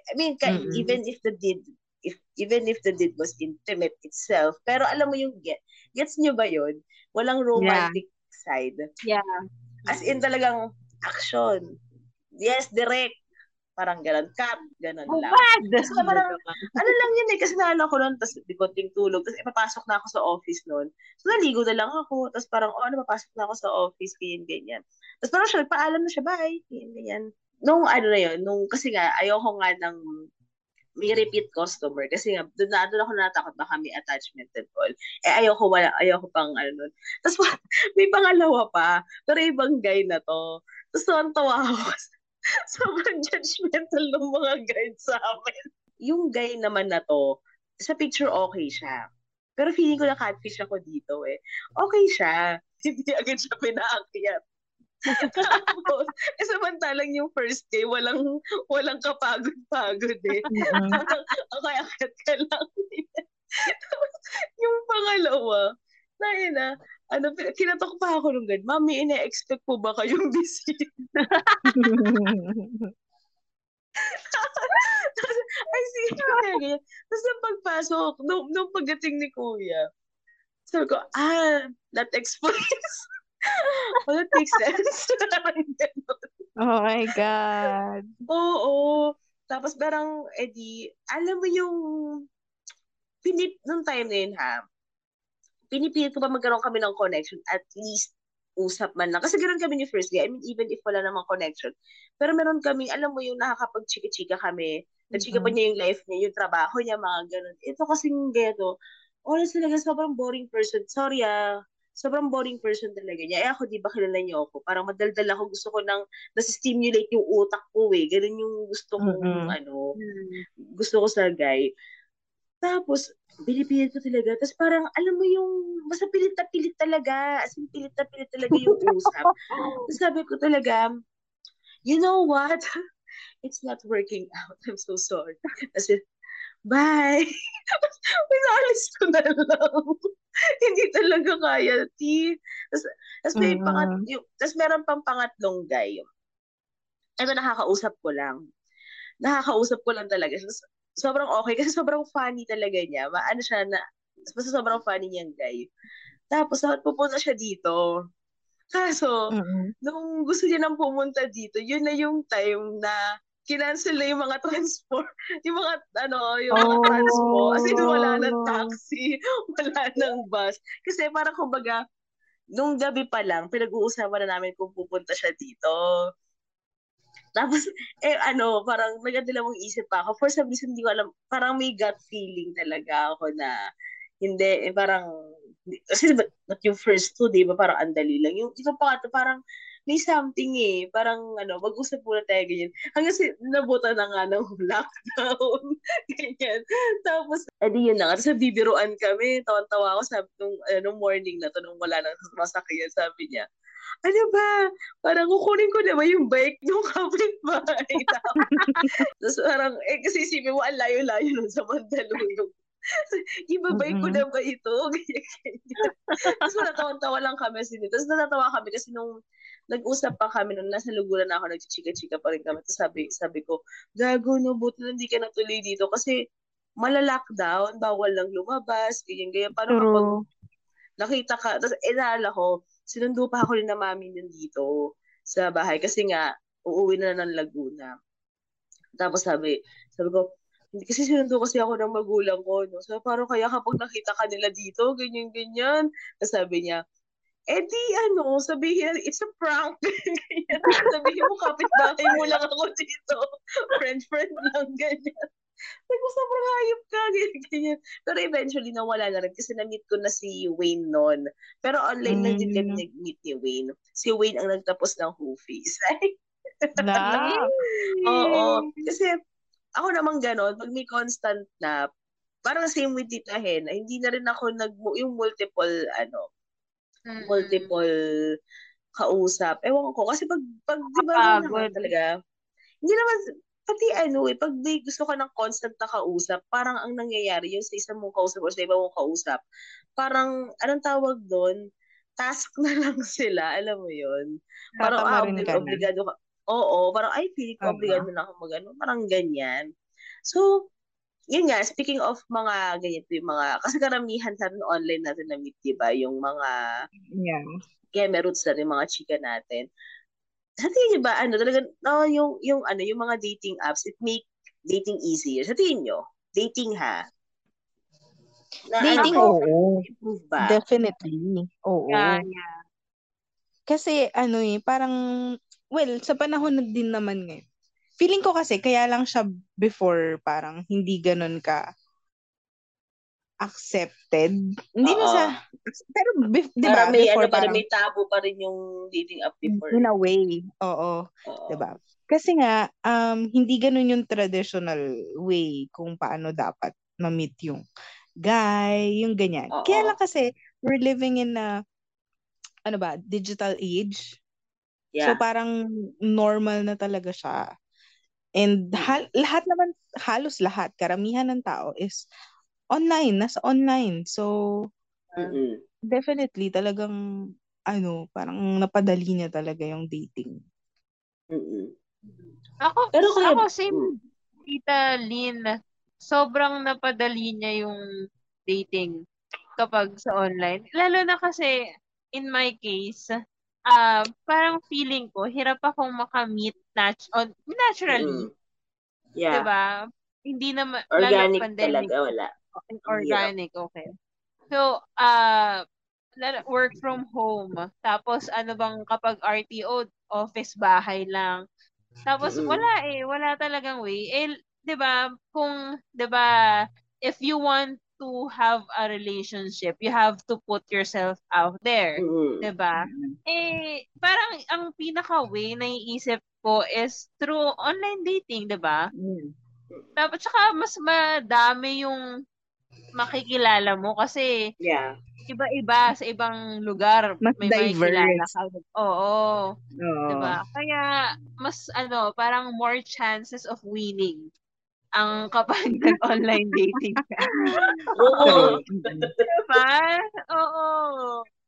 I mean, ka, Mm-mm. even if the deed, if even if the deed was intimate itself, pero alam mo yung get, gets nyo ba yun? Walang romantic side. Yeah. As in talagang action. Yes, direct. Parang ganun. Cut. Ganun lang. Bad! So, parang, ano lang yun eh, kasi naalala ko noon, tapos di konting tulog, tapos ipapasok na ako sa office noon. So, naligo na lang ako, tapos parang, oh, ano, papasok na ako sa office, ganyan, ganyan. Tapos parang siya, nagpaalam na siya, bye, ganyan, ganyan. Nung, ano na yun, nung, kasi nga, ayoko nga ng, may repeat customer, kasi nga, doon na, doon ako natakot baka may attachment and all. Eh, ayoko, wala, ayoko pang, ano nun. Tapos, may pangalawa pa, pero ibang guy na to. Tapos, tuwan-tawa ako kasi sobrang judgmental ng mga guides sa amin. Yung guy naman na to, sa picture okay siya. Pero feeling ko na catfish ako dito eh. Okay siya. Hindi agad siya pinaakyat. Tapos, eh, samantalang yung first day, walang walang kapagod-pagod eh. Okay, akit ka lang. Tapos, yung pangalawa, na yun na, ano, kinatok pa ako nung ganun, Mami, ina-expect po ba kayong bisita? Ay, sige, kaya ganyan. Tapos nung pagpasok, nung, nung pagdating ni Kuya, sabi ko, ah, that explains. oh, that makes sense. Oh my God. Oo. Tapos parang, edi, alam mo yung, pinip, nung time na yun ha, pinipilit ko pa magkaroon kami ng connection, at least usap man lang. Kasi ganoon kami ni first day. I mean, even if wala namang connection. Pero meron kami, alam mo yung nakakapag-chika-chika kami. Nagchika pa Mm-mm. niya yung life niya, yung trabaho niya, mga ganun. Ito kasing gato. Honestly, talaga, sobrang boring person. Sorry ah. Sobrang boring person talaga niya. Eh ako, di ba kilala niyo ako? Parang madaldal ako. Gusto ko nang nasi-stimulate yung utak ko eh. Ganun yung gusto kong, Mm-mm. ano, gusto ko sa guy. Tapos, pinipilit ko talaga. Tapos parang, alam mo yung, basta pilit na pilit talaga. As in, pilit na pilit talaga yung usap. Tapos sabi ko talaga, you know what? It's not working out. I'm so sorry. Kasi, bye. Pinalis ko na lang. Hindi talaga kaya, T. Tapos, tapos may Mm. pangat, yung, tapos meron pang pangatlong guy. Ito, nakakausap ko lang. Nakakausap ko lang talaga. Tapos, sobrang okay kasi sobrang funny talaga niya. Maano siya na, basta sobrang funny niyang guy. Tapos, dapat pupunta siya dito. Kaso, Mm-mm. nung gusto niya nang pumunta dito, yun na yung time na kinancel na yung mga transport, yung mga, ano, yung mga Oh. transpo. As in, wala ng taxi, wala ng bus. Kasi parang kumbaga, nung gabi pa lang, pinag-uusapan na namin kung pupunta siya dito. Tapos, eh, ano, parang nagadala mong isip pa ako. For some reason, hindi ko alam, parang may gut feeling talaga ako na, hindi, eh, parang, kasi ba't, ba't yung first two, di ba, parang andali lang. Yung ito pa, parang, may something eh. Parang, ano, mag-usap muna tayo, ganyan. Hanggang si, nabuta na nga ng lockdown. ganyan. Tapos, edi yun na nga. Tapos, bibiruan kami. Tawan-tawa ako sabi, nung, ano, morning na to, nung wala nang masakyan, sabi niya, ano ba? Parang kukunin ko na ba yung bike nung kapitbahay Tapos parang, eh kasi isipin mo, ang layo-layo nun sa Mandaluyong. Ibabike ko na ba ito? Tapos natawa-tawa lang kami sini. Tapos natatawa kami kasi nung nag-usap pa kami nung nasa luguran na ako, nagchichika-chika pa rin kami. Tapos sabi, sabi ko, gago no, buti na hindi ka natuloy dito kasi malalockdown, bawal lang lumabas, ganyan, ganyan. Paano kapag nakita ka, tapos inala ko, sinundo pa ako rin na mami nun dito sa bahay kasi nga, uuwi na ng Laguna. Tapos sabi, sabi ko, hindi kasi sinundo kasi ako ng magulang ko, no? So, parang kaya kapag nakita ka nila dito, ganyan, ganyan. Tapos sabi niya, eh di ano, sabihin, it's a prank. sabihin mo, kapit-bahay mo lang ako dito. Friend-friend lang, ganyan. Sabi ko, sobrang hayop ka, ganyan, ganyan. Pero eventually, nawala na rin kasi na-meet ko na si Wayne noon. Pero online lang din kami Mm. nag-meet ni Wayne. Si Wayne ang nagtapos ng Hoofies. Na. Oo. Kasi ako naman ganon, pag may constant na, parang same with Tita Hen, hindi na rin ako nag, yung multiple, ano, Mm-mm. multiple kausap. Ewan ko, kasi pag, pag di ba naman talaga, hindi naman, pati ano eh, pag may gusto ka ng constant na kausap, parang ang nangyayari yung sa isa mong kausap or sa iba mong kausap, parang, anong tawag doon? Task na lang sila, alam mo yun? Parang, ah, Tatamarin obli- ka na. obligado ka. Oo, parang, ay, feeling ko obligado na ako mag-ano, parang ganyan. So, yun nga, speaking of mga ganito yung mga, kasi karamihan sa atin online natin na-meet, di ba? Yung mga Yeah. kaya roots na rin mga chika natin. Sa tingin niyo ba, ano, talaga, no, yung, yung, ano, yung mga dating apps, it make dating easier. Sa tingin niyo, dating ha? Na, Dating, ano, oo. improve ba? Definitely. Oo. Yeah, yeah. Kasi ano eh, parang, well, sa panahon na din naman ngayon. Feeling ko kasi, kaya lang siya before, parang hindi ganun ka accepted. Hindi na sa, pero, bef- di ba, Parang may, before ano, parang may tabo pa rin yung dating app before. in a way, oo, Oo. di ba? Kasi nga, um, hindi ganun yung traditional way kung paano dapat ma-meet yung guy, yung ganyan. Oo. Kaya lang kasi, we're living in a, ano ba, digital age. So Yeah. parang normal na talaga siya. And hal- lahat naman, halos lahat, karamihan ng tao is online, nasa online. So Mm-mm. definitely talagang ano, parang napadali niya talaga yung dating. Mm-mm. Ako, Pero kaya- ako same Tita Lynn. Sobrang napadali niya yung dating kapag sa online. Lalo na kasi, in my case, ah parang feeling ko, hirap akong makamit nat- on, naturally. Mm. Yeah. Diba? Hindi naman, Organic pandemic. talaga, wala. Organic, okay. So, uh, work from home. Tapos, ano bang kapag RTO, office, bahay lang. Tapos, wala eh. Wala talagang way. Eh, di ba, kung, di ba, if you want to have a relationship, you have to put yourself out there. Mm-mm. Di ba? Eh, parang ang pinaka-way na iisip ko is through online dating, di ba? Mm. Tapos, tsaka mas madami yung makikilala mo kasi Yeah. iba-iba sa ibang lugar. Mas may makikilala ka. Oo. Oo. Diba? Kaya, mas ano, parang more chances of winning ang kapag nag-online dating ka. Oo. Diba? Oo.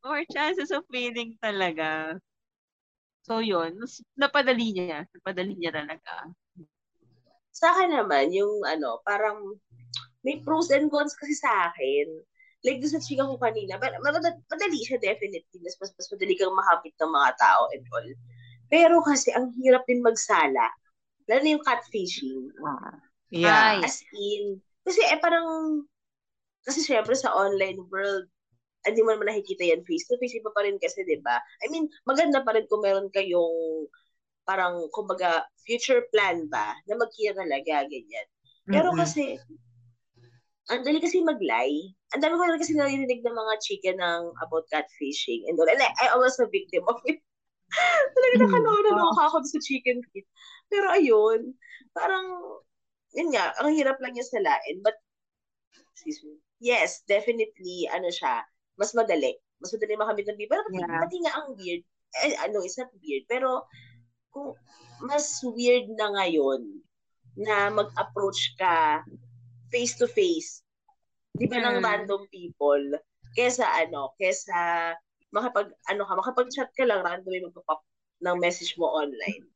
More chances of winning talaga. So, yun. Napadali niya. Napadali niya talaga. Sa akin naman, yung ano, parang may pros and cons kasi sa akin. Like doon sa chika ko kanina, but madali, siya definitely. Mas, mas, mas madali kang makapit ng mga tao and all. Pero kasi ang hirap din magsala. Lalo na yung catfishing. Yeah. Ay. As in, kasi eh parang, kasi syempre sa online world, hindi mo naman nakikita yan face to face, iba pa rin kasi, di ba? I mean, maganda pa rin kung meron kayong parang, kumbaga, future plan ba, na magkita talaga, ganyan. Pero Mm-mm. kasi, ang dali kasi mag-lie. Ang dami ko rin kasi narinig ng mga chika ng about catfishing and all. And I, I was a victim of it. Talaga Mm. nakaloka ako sa chicken feet. Pero ayun, parang, yun nga, ang hirap lang yung salain. But, excuse me, yes, definitely, ano siya, mas madali. Mas madali makamit ng people. Pero pati, Yeah. pati nga ang weird, eh, ano, it's not weird, pero kung mas weird na ngayon na mag-approach ka face to face, di ba, ng Mm. random people, kesa ano, kesa makapag, ano ka, makapag-chat ka lang, random yung magpapap ng message mo online.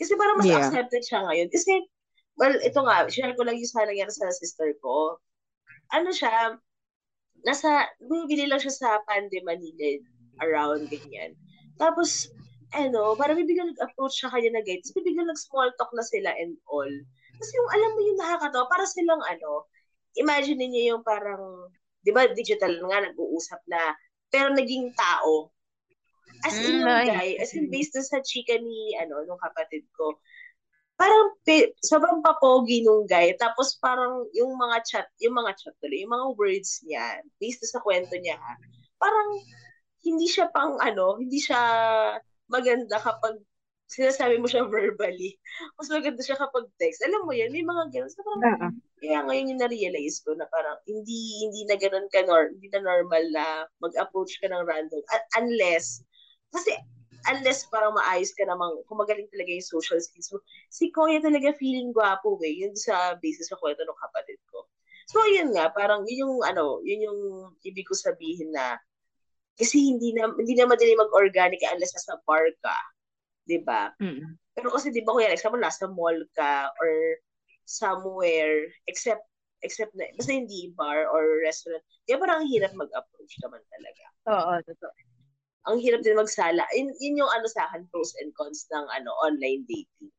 Kasi parang mas Yeah. accepted siya ngayon. Kasi, well, ito nga, share ko lang yung sa nangyari sa sister ko. Ano siya, nasa, bumibili lang siya sa Pande Manila, around ganyan. Tapos, ano, parang bibigyan nag-approach siya kanya na guide. Tapos bibigyan nag-small talk na sila and all. Tapos yung, alam mo yung nakakatawa, para silang ano, imagine niyo yung parang, di ba digital nga, nag-uusap na, pero naging tao. As in Mm, yung guy, as in based sa chika ni, ano, nung kapatid ko, parang pe, sobrang papogi nung guy. Tapos parang yung mga chat, yung mga chat tuloy, yung mga words niya, based sa kwento niya, parang hindi siya pang ano, hindi siya maganda kapag sinasabi mo siya verbally. Mas maganda siya kapag text. Alam mo yan, may mga ganun. So, parang, Oo. kaya ngayon yung na-realize ko na parang hindi hindi na ganun ka nor, hindi na normal na mag-approach ka ng random Un- unless kasi unless parang maayos ka namang kung magaling talaga yung social skills mo. Si Koya talaga feeling gwapo eh. Yun sa basis sa kwento ng kapatid ko. So ayun nga, parang yun yung ano, yun yung ibig ko sabihin na kasi hindi na hindi na madali mag-organic unless nasa bar ka. 'Di ba? Mm. Pero kasi di ba kuya, example, nasa mall ka or somewhere, except, except na, basta hindi bar or restaurant, di ba parang ang hirap mag-approach naman talaga. Oo, totoo. Ang hirap din magsala. Yun, yun yung ano sa akin, pros and cons ng ano online dating.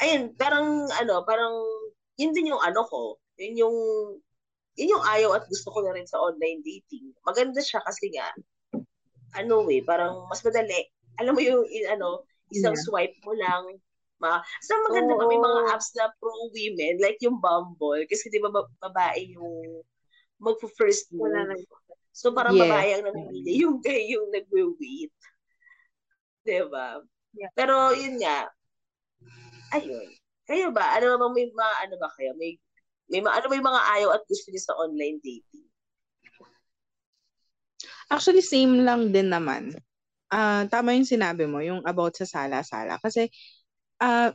Ayun, parang ano, parang yun din yung ano ko, yun yung yun yung ayaw at gusto ko na rin sa online dating. Maganda siya kasi nga, ano eh, parang mas madali. Alam mo yung, in, ano, isang Yeah. swipe mo lang, ma sa maganda pa, may mga apps na pro-women, like yung Bumble, kasi di ba ba- babae yung magpo-first move. Wala nang So parang Yes. babae ang namimili, yung guy yung nagwe-wait. Diba? Yeah. Pero yun nga, ayun. Kayo ba? Ano ba may mga ano ba kayo? May may ano ba yung mga ayaw at gusto niyo sa online dating? Actually, same lang din naman. Ah, tama yung sinabi mo, yung about sa sala-sala. Kasi,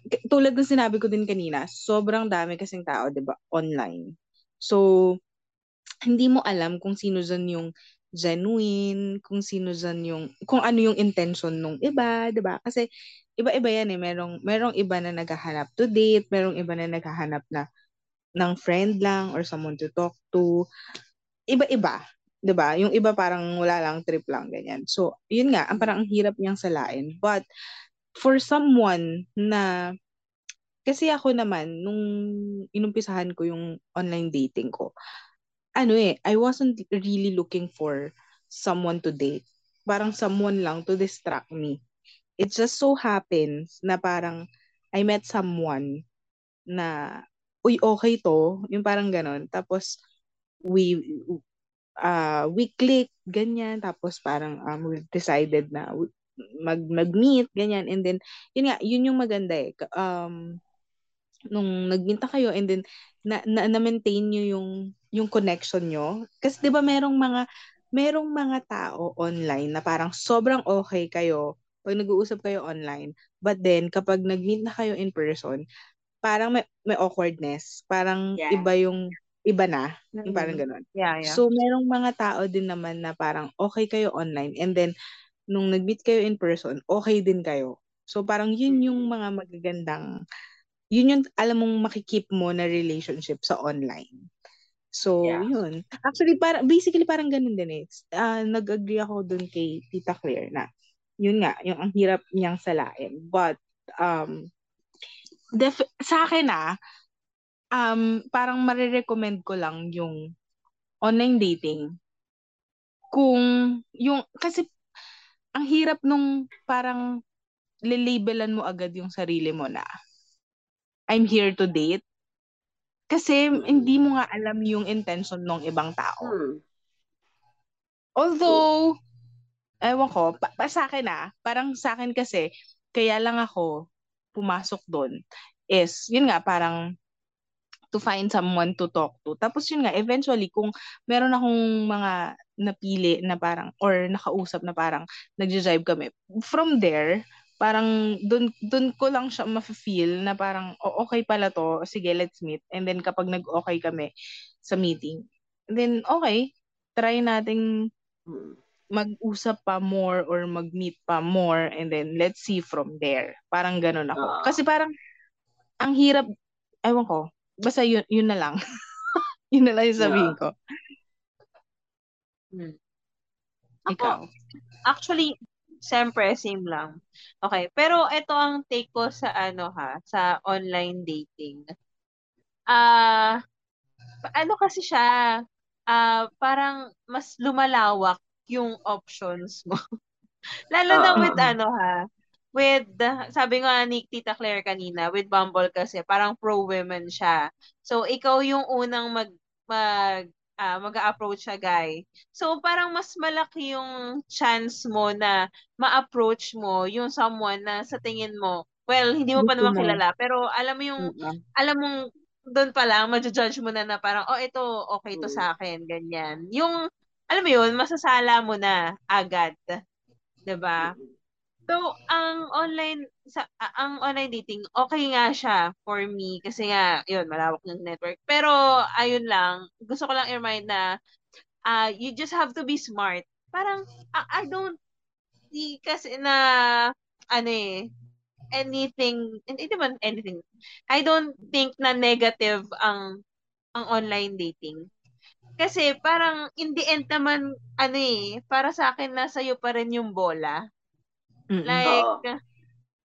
k- tulad ng sinabi ko din kanina, sobrang dami kasing tao, di ba, online. So, hindi mo alam kung sino dyan yung genuine, kung sino dyan yung, kung ano yung intention nung iba, di ba? Kasi, iba-iba yan eh. Merong, merong iba na naghahanap to date, merong iba na naghahanap na ng friend lang or someone to talk to. Iba-iba. 'Di ba? Yung iba parang wala lang trip lang ganyan. So, yun nga, ang parang ang hirap niyang salain. But for someone na kasi ako naman nung inumpisahan ko yung online dating ko, ano eh, I wasn't really looking for someone to date. Parang someone lang to distract me. It just so happens na parang I met someone na uy okay to, yung parang ganon. Tapos we uh, we click, ganyan. Tapos parang um, we decided na mag, mag-meet, ganyan. And then, yun nga, yun yung maganda eh. Um, nung nag-meet na kayo and then na, na, na-maintain nyo yung, yung connection nyo. Kasi di ba merong mga, merong mga tao online na parang sobrang okay kayo pag nag-uusap kayo online. But then, kapag nag-meet na kayo in person, parang may, may awkwardness. Parang Yeah. iba yung, iba na. Yung parang ganun. Yeah, yeah. So, merong mga tao din naman na parang okay kayo online and then nung nag-meet kayo in person, okay din kayo. So, parang yun yung mga magagandang, yun yung alam mong makikip mo na relationship sa online. So, Yeah. yun. Actually, para, basically parang ganun din eh. Ah, nag-agree ako dun kay Tita Claire na yun nga, yung ang hirap niyang salain. But, um, def- sa akin ah, um, parang marirecommend ko lang yung online dating. Kung yung, kasi ang hirap nung parang lilibelan mo agad yung sarili mo na I'm here to date. Kasi hindi mo nga alam yung intention ng ibang tao. Hmm. Although, ewan ko, pa, pa sa akin ah, parang sa akin kasi, kaya lang ako pumasok doon is, yun nga, parang to find someone to talk to. Tapos yun nga, eventually, kung meron akong mga napili na parang, or nakausap na parang nagja-jive kami, from there, parang dun, dun ko lang siya ma-feel na parang, oh, okay pala to, sige, let's meet. And then kapag nag-okay kami sa meeting, then okay, try nating mag-usap pa more or mag-meet pa more and then let's see from there. Parang ganun ako. Ah. Kasi parang ang hirap, ewan ko, basta yun, yun na lang. yun na lang yung sabihin Yeah. ko. Hmm. Ikaw. Actually, siyempre, same lang. Okay. Pero ito ang take ko sa ano ha, sa online dating. Ah, pa- ano kasi siya, ah, parang mas lumalawak yung options mo. Lalo na Oo. with ano ha, with, uh, sabi nga ni Tita Claire kanina, with Bumble kasi, parang pro-women siya. So, ikaw yung unang mag, mag, ah, mag-approach sa guy. So, parang mas malaki yung chance mo na ma-approach mo yung someone na sa tingin mo, well, hindi mo pa naman kilala, pero alam mo yung, Mm-mm. alam mong doon pa lang, ma-judge mo na na parang, oh, ito, okay to Mm. sa akin, ganyan. Yung, alam mo yun, masasala mo na agad. 'Di ba? So, ang online sa ang online dating, okay nga siya for me kasi nga, yun, malawak ng network. Pero ayun lang, gusto ko lang i-remind na ah you just have to be smart. Parang I, I don't see kasi na ano eh anything hindi naman anything. I don't think na negative ang ang online dating. Kasi parang in the end naman ano eh, para sa akin nasa iyo pa rin yung bola. Mm-mm. Like,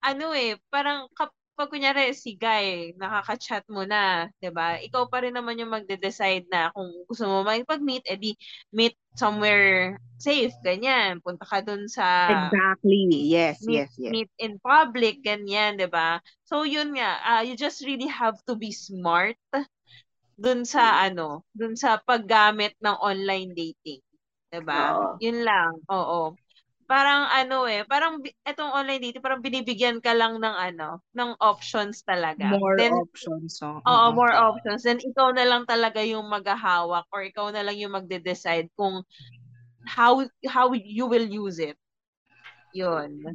ano eh, parang kapag kunyari si guy, nakaka-chat mo na, 'di ba? Ikaw pa rin naman yung magde-decide na kung gusto mo makipag-meet, edi meet somewhere safe, ganyan. Punta ka dun sa Exactly. Yes, meet, yes, yes. meet in public, ganyan, 'di ba? So yun nga, ah, you just really have to be smart dun sa ano, dun sa paggamit ng online dating, 'di ba? Oo. Yun lang. Oo. Parang ano eh, parang etong online dating, parang binibigyan ka lang ng ano, ng options talaga. More Then, options. So, oo, oo. more options. Then ikaw na lang talaga yung maghahawak or ikaw na lang yung magde-decide kung how how you will use it. Yun.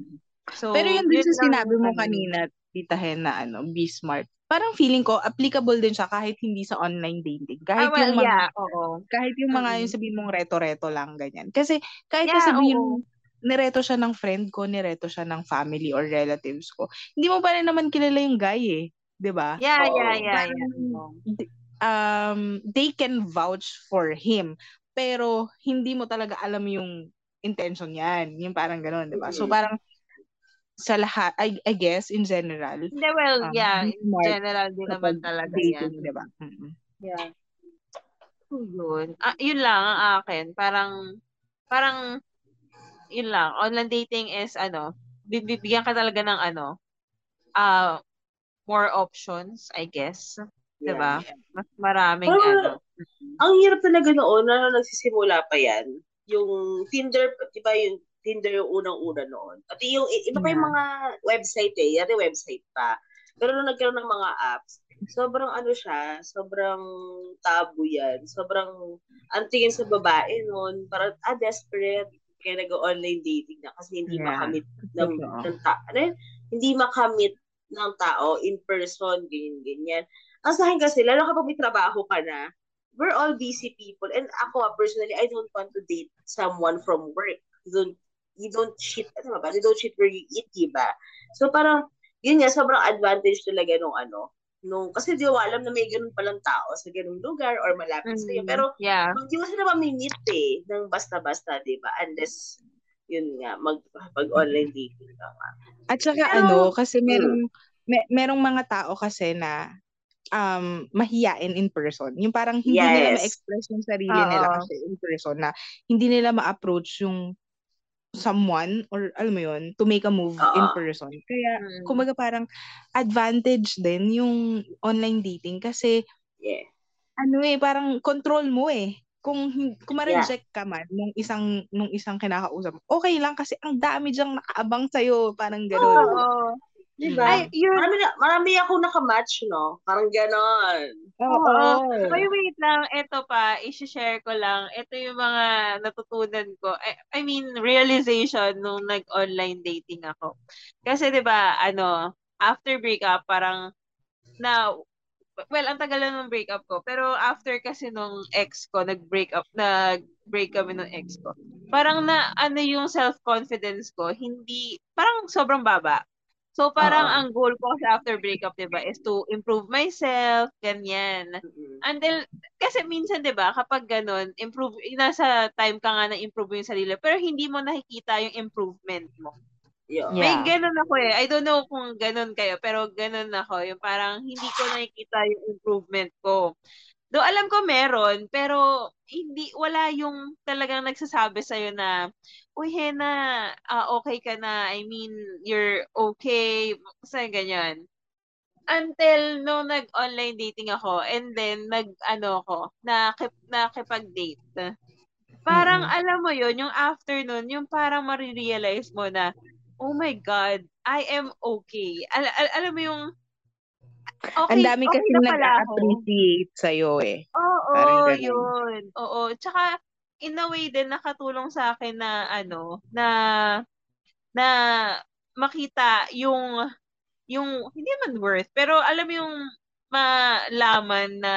So, Pero yun din sa sinabi mo ano. kanina, Tita Hen, na ano, be smart. Parang feeling ko, applicable din siya kahit hindi sa online dating. Kahit Ah, well, yung mga, yeah, oo. kahit yung mga, Mm. yung sabihin mong reto-reto lang, ganyan. Kasi kahit Yeah, sabihin oo. Nireto siya ng friend ko, nireto siya ng family or relatives ko, hindi mo pa rin naman kilala yung guy eh. 'Di ba? Yeah, Oo. yeah, yeah, Parang, yeah. Um, they can vouch for him, pero hindi mo talaga alam yung intention niyan. Yung parang gano'n, 'di ba? So parang sa lahat, I, I guess, in general, Hindi, well, um, yeah, in smart general din naman talaga yan. dating, 'di ba? Mm-mm. Yeah. So, yun. Ah, yun lang ang akin. Parang, parang, yun lang. Online dating is, ano, bibigyan ka talaga ng, ano, ah, more options, I guess. Yeah. Diba? Mas maraming, Parang, ano. ang hirap talaga noon na nagsisimula pa yan. Yung Tinder, di ba yung Tinder yung unang-una noon. At yung, iba pa yung Yeah. mga website eh. Yung website pa. Pero nung nagkaroon ng mga apps, sobrang ano siya, sobrang tabu yan. Sobrang, ang tingin sa babae noon, parang, ah, desperate. Kaya nag-online dating na kasi hindi Yeah. makamit ng, ng ta- ano hindi makamit ng tao in person, ganyan, ganyan. Ang sa akin kasi, lalo kapag may trabaho ka na, we're all busy people. And ako, personally, I don't want to date someone from work. You don't, you don't cheat, ano ba? You don't cheat where you eat, diba? So parang, yun nga, sobrang advantage talaga nung ano, nung, kasi di ko alam na may ganun palang tao sa ganung lugar or malapit sa'yo. Mm, Pero, yeah. hindi mo sila mamimit eh, ng basta-basta, di ba? Unless, yun nga, mag, pag-online dating ka nga. At saka Pero- ano, kasi merong, may, merong mga tao kasi na um, mahiyain in person. Yung parang hindi nila Yes. ma-express yung sarili Oo. nila kasi in person na hindi nila ma-approach yung someone or alam mo yun, to make a move in Oo. person. Kaya, Mm. kumbaga parang advantage din yung online dating kasi Yeah. ano eh, parang control mo eh. Kung kung ma-reject ka man nung isang nung isang kinakausap okay lang kasi ang dami diyang nakaabang sa parang gano'n. Oo. Di ba? Ay, yun. Marami, na, marami ako nakamatch, no? Parang ganon. Oo. Ay, wait lang. Ito pa, isi-share ko lang. Ito yung mga natutunan ko. I, I mean, realization nung nag-online dating ako. Kasi, di ba, ano, after breakup, parang, na, well, ang tagal lang ng breakup ko. Pero after kasi nung ex ko, nag-break up, nag-break kami nung ex ko. Parang na, ano yung self-confidence ko, hindi, parang sobrang baba. So, parang Oo. ang goal ko after breakup, di ba, is to improve myself, ganyan. Mm-mm. Until, kasi minsan, di ba, kapag ganun, improve, nasa time ka nga na improve yung sarili, pero hindi mo nakikita yung improvement mo. Yun. May Yeah. ganun ako eh. I don't know kung ganun kayo, pero ganun ako. Yung parang hindi ko nakikita yung improvement ko. Do alam ko meron, pero hindi wala yung talagang nagsasabi sa na uy, Hena, ah, okay ka na. I mean, you're okay. Sa ganyan. Until no nag-online dating ako and then nag ano ako, nakip, nakipag-date. Parang Mm-mm. alam mo yon yung afternoon, yung parang marirealize mo na, oh my God, I am okay. Al- al- alam mo yung, okay, Ang dami okay kasi na nag-appreciate sa'yo eh. Oo, Parang ganun. yun. Oo. Tsaka, in a way din, nakatulong sa akin na, ano, na, na makita yung, yung, hindi man worth, pero alam mo yung malaman na,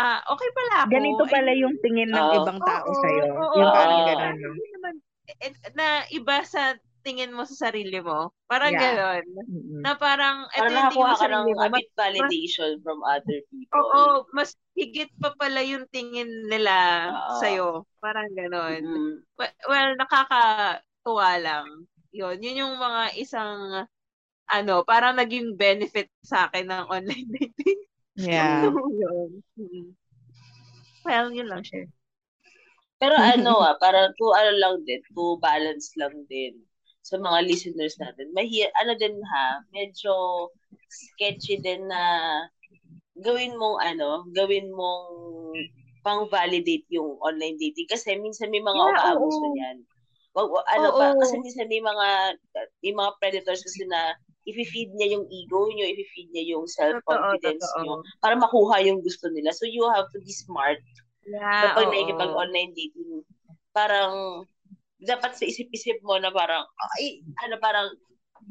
ah, okay pala ako. Ganito pala yung tingin ng Oo. ibang tao oo, sa'yo. oo, yung parang? Hindi naman, eh, na iba sa tingin mo sa sarili mo. Parang Yeah. ganon. Mm-mm. Na parang, ito Parang yung tingin mo sa sarili mo. a Mas, validation from other people. oo, mas higit pa pala yung tingin nila Oo. sa'yo. Parang ganon. Mm. We- Well, nakakatuwa lang. Yun, yun yung mga isang, ano, parang naging benefit sa akin ng online dating. Yeah. yun. Well, yun lang siya. Pero ano ah, parang to ano lang din, to balance lang din sa mga listeners natin. Mahi ano din ha, medyo sketchy din na gawin mong ano, gawin mong pang-validate yung online dating kasi minsan may mga Yeah, umaabuso niyan. Wag ano Oo. pa kasi minsan may mga may mga predators kasi na i-feed niya yung ego niyo, i-feed niya yung self-confidence Totoo, niyo para makuha yung gusto nila. So you have to be smart Yeah, kapag nakikipag-online dating, parang dapat sa isip-isip mo na parang, ay, ano parang,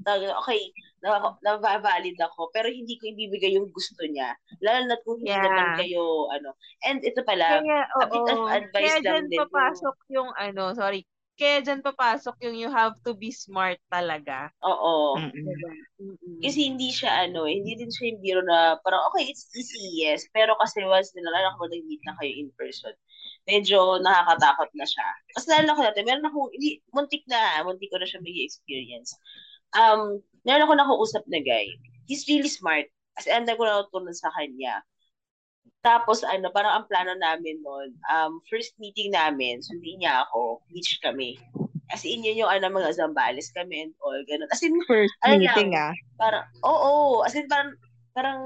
okay, na, na-valid ako, pero hindi ko ibibigay yung gusto niya. Lalo na kung hindi Yeah. naman kayo, ano. And ito pala, Kaya, a bit of advice Kaya lang dyan din papasok yung, ano, sorry. Kaya dyan papasok yung you have to be smart talaga. oo. Mm-mm. Kasi hindi siya, ano, hindi din siya yung biro na, parang, okay, it's easy, yes. Pero kasi once nilalala ko nag-meet na kayo in person, medyo nakakatakot na siya. Kasi nalala ko natin, meron akong, hindi, muntik na, muntik ko na siya may experience. Um, meron ako nakausap na guy. He's really smart. As in, ko natutunan sa kanya. Tapos, ano, parang ang plano namin noon, um, first meeting namin, sundi niya ako, beach kami. As in, yun yung, ano, mga Zambales kami and all, ganun. As in, First Ano meeting lang, ah. parang, oo, as in, parang, parang,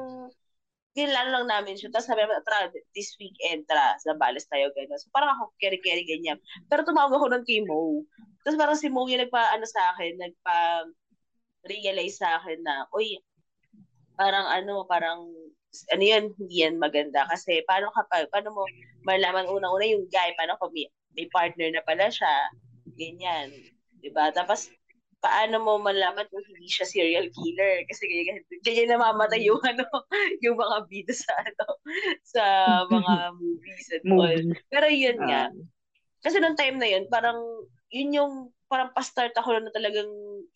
kinilala lang namin siya. Tapos sabi namin, tara, this weekend, tara, Zambales tayo, gano'n. So, parang ako, keri-keri, ganyan. Pero tumawag ako nun kay Mo. Tapos parang si Mo yung nagpa, ano sa akin, nagpa, realize sa akin na, uy, parang ano, parang, ano yan, hindi yan maganda. Kasi paano kapag, paano mo malaman unang-una yung guy, paano kung may, may partner na pala siya, ganyan. 'Di ba Tapos, paano mo malaman kung hindi siya serial killer? Kasi ganyan, ganyan namamatay yung, ano, yung mga bida sa, ano, sa mga movies and all. Pero yun nga, Ah. kasi nung time na yun, parang, yun yung, parang pa-start ako na talagang,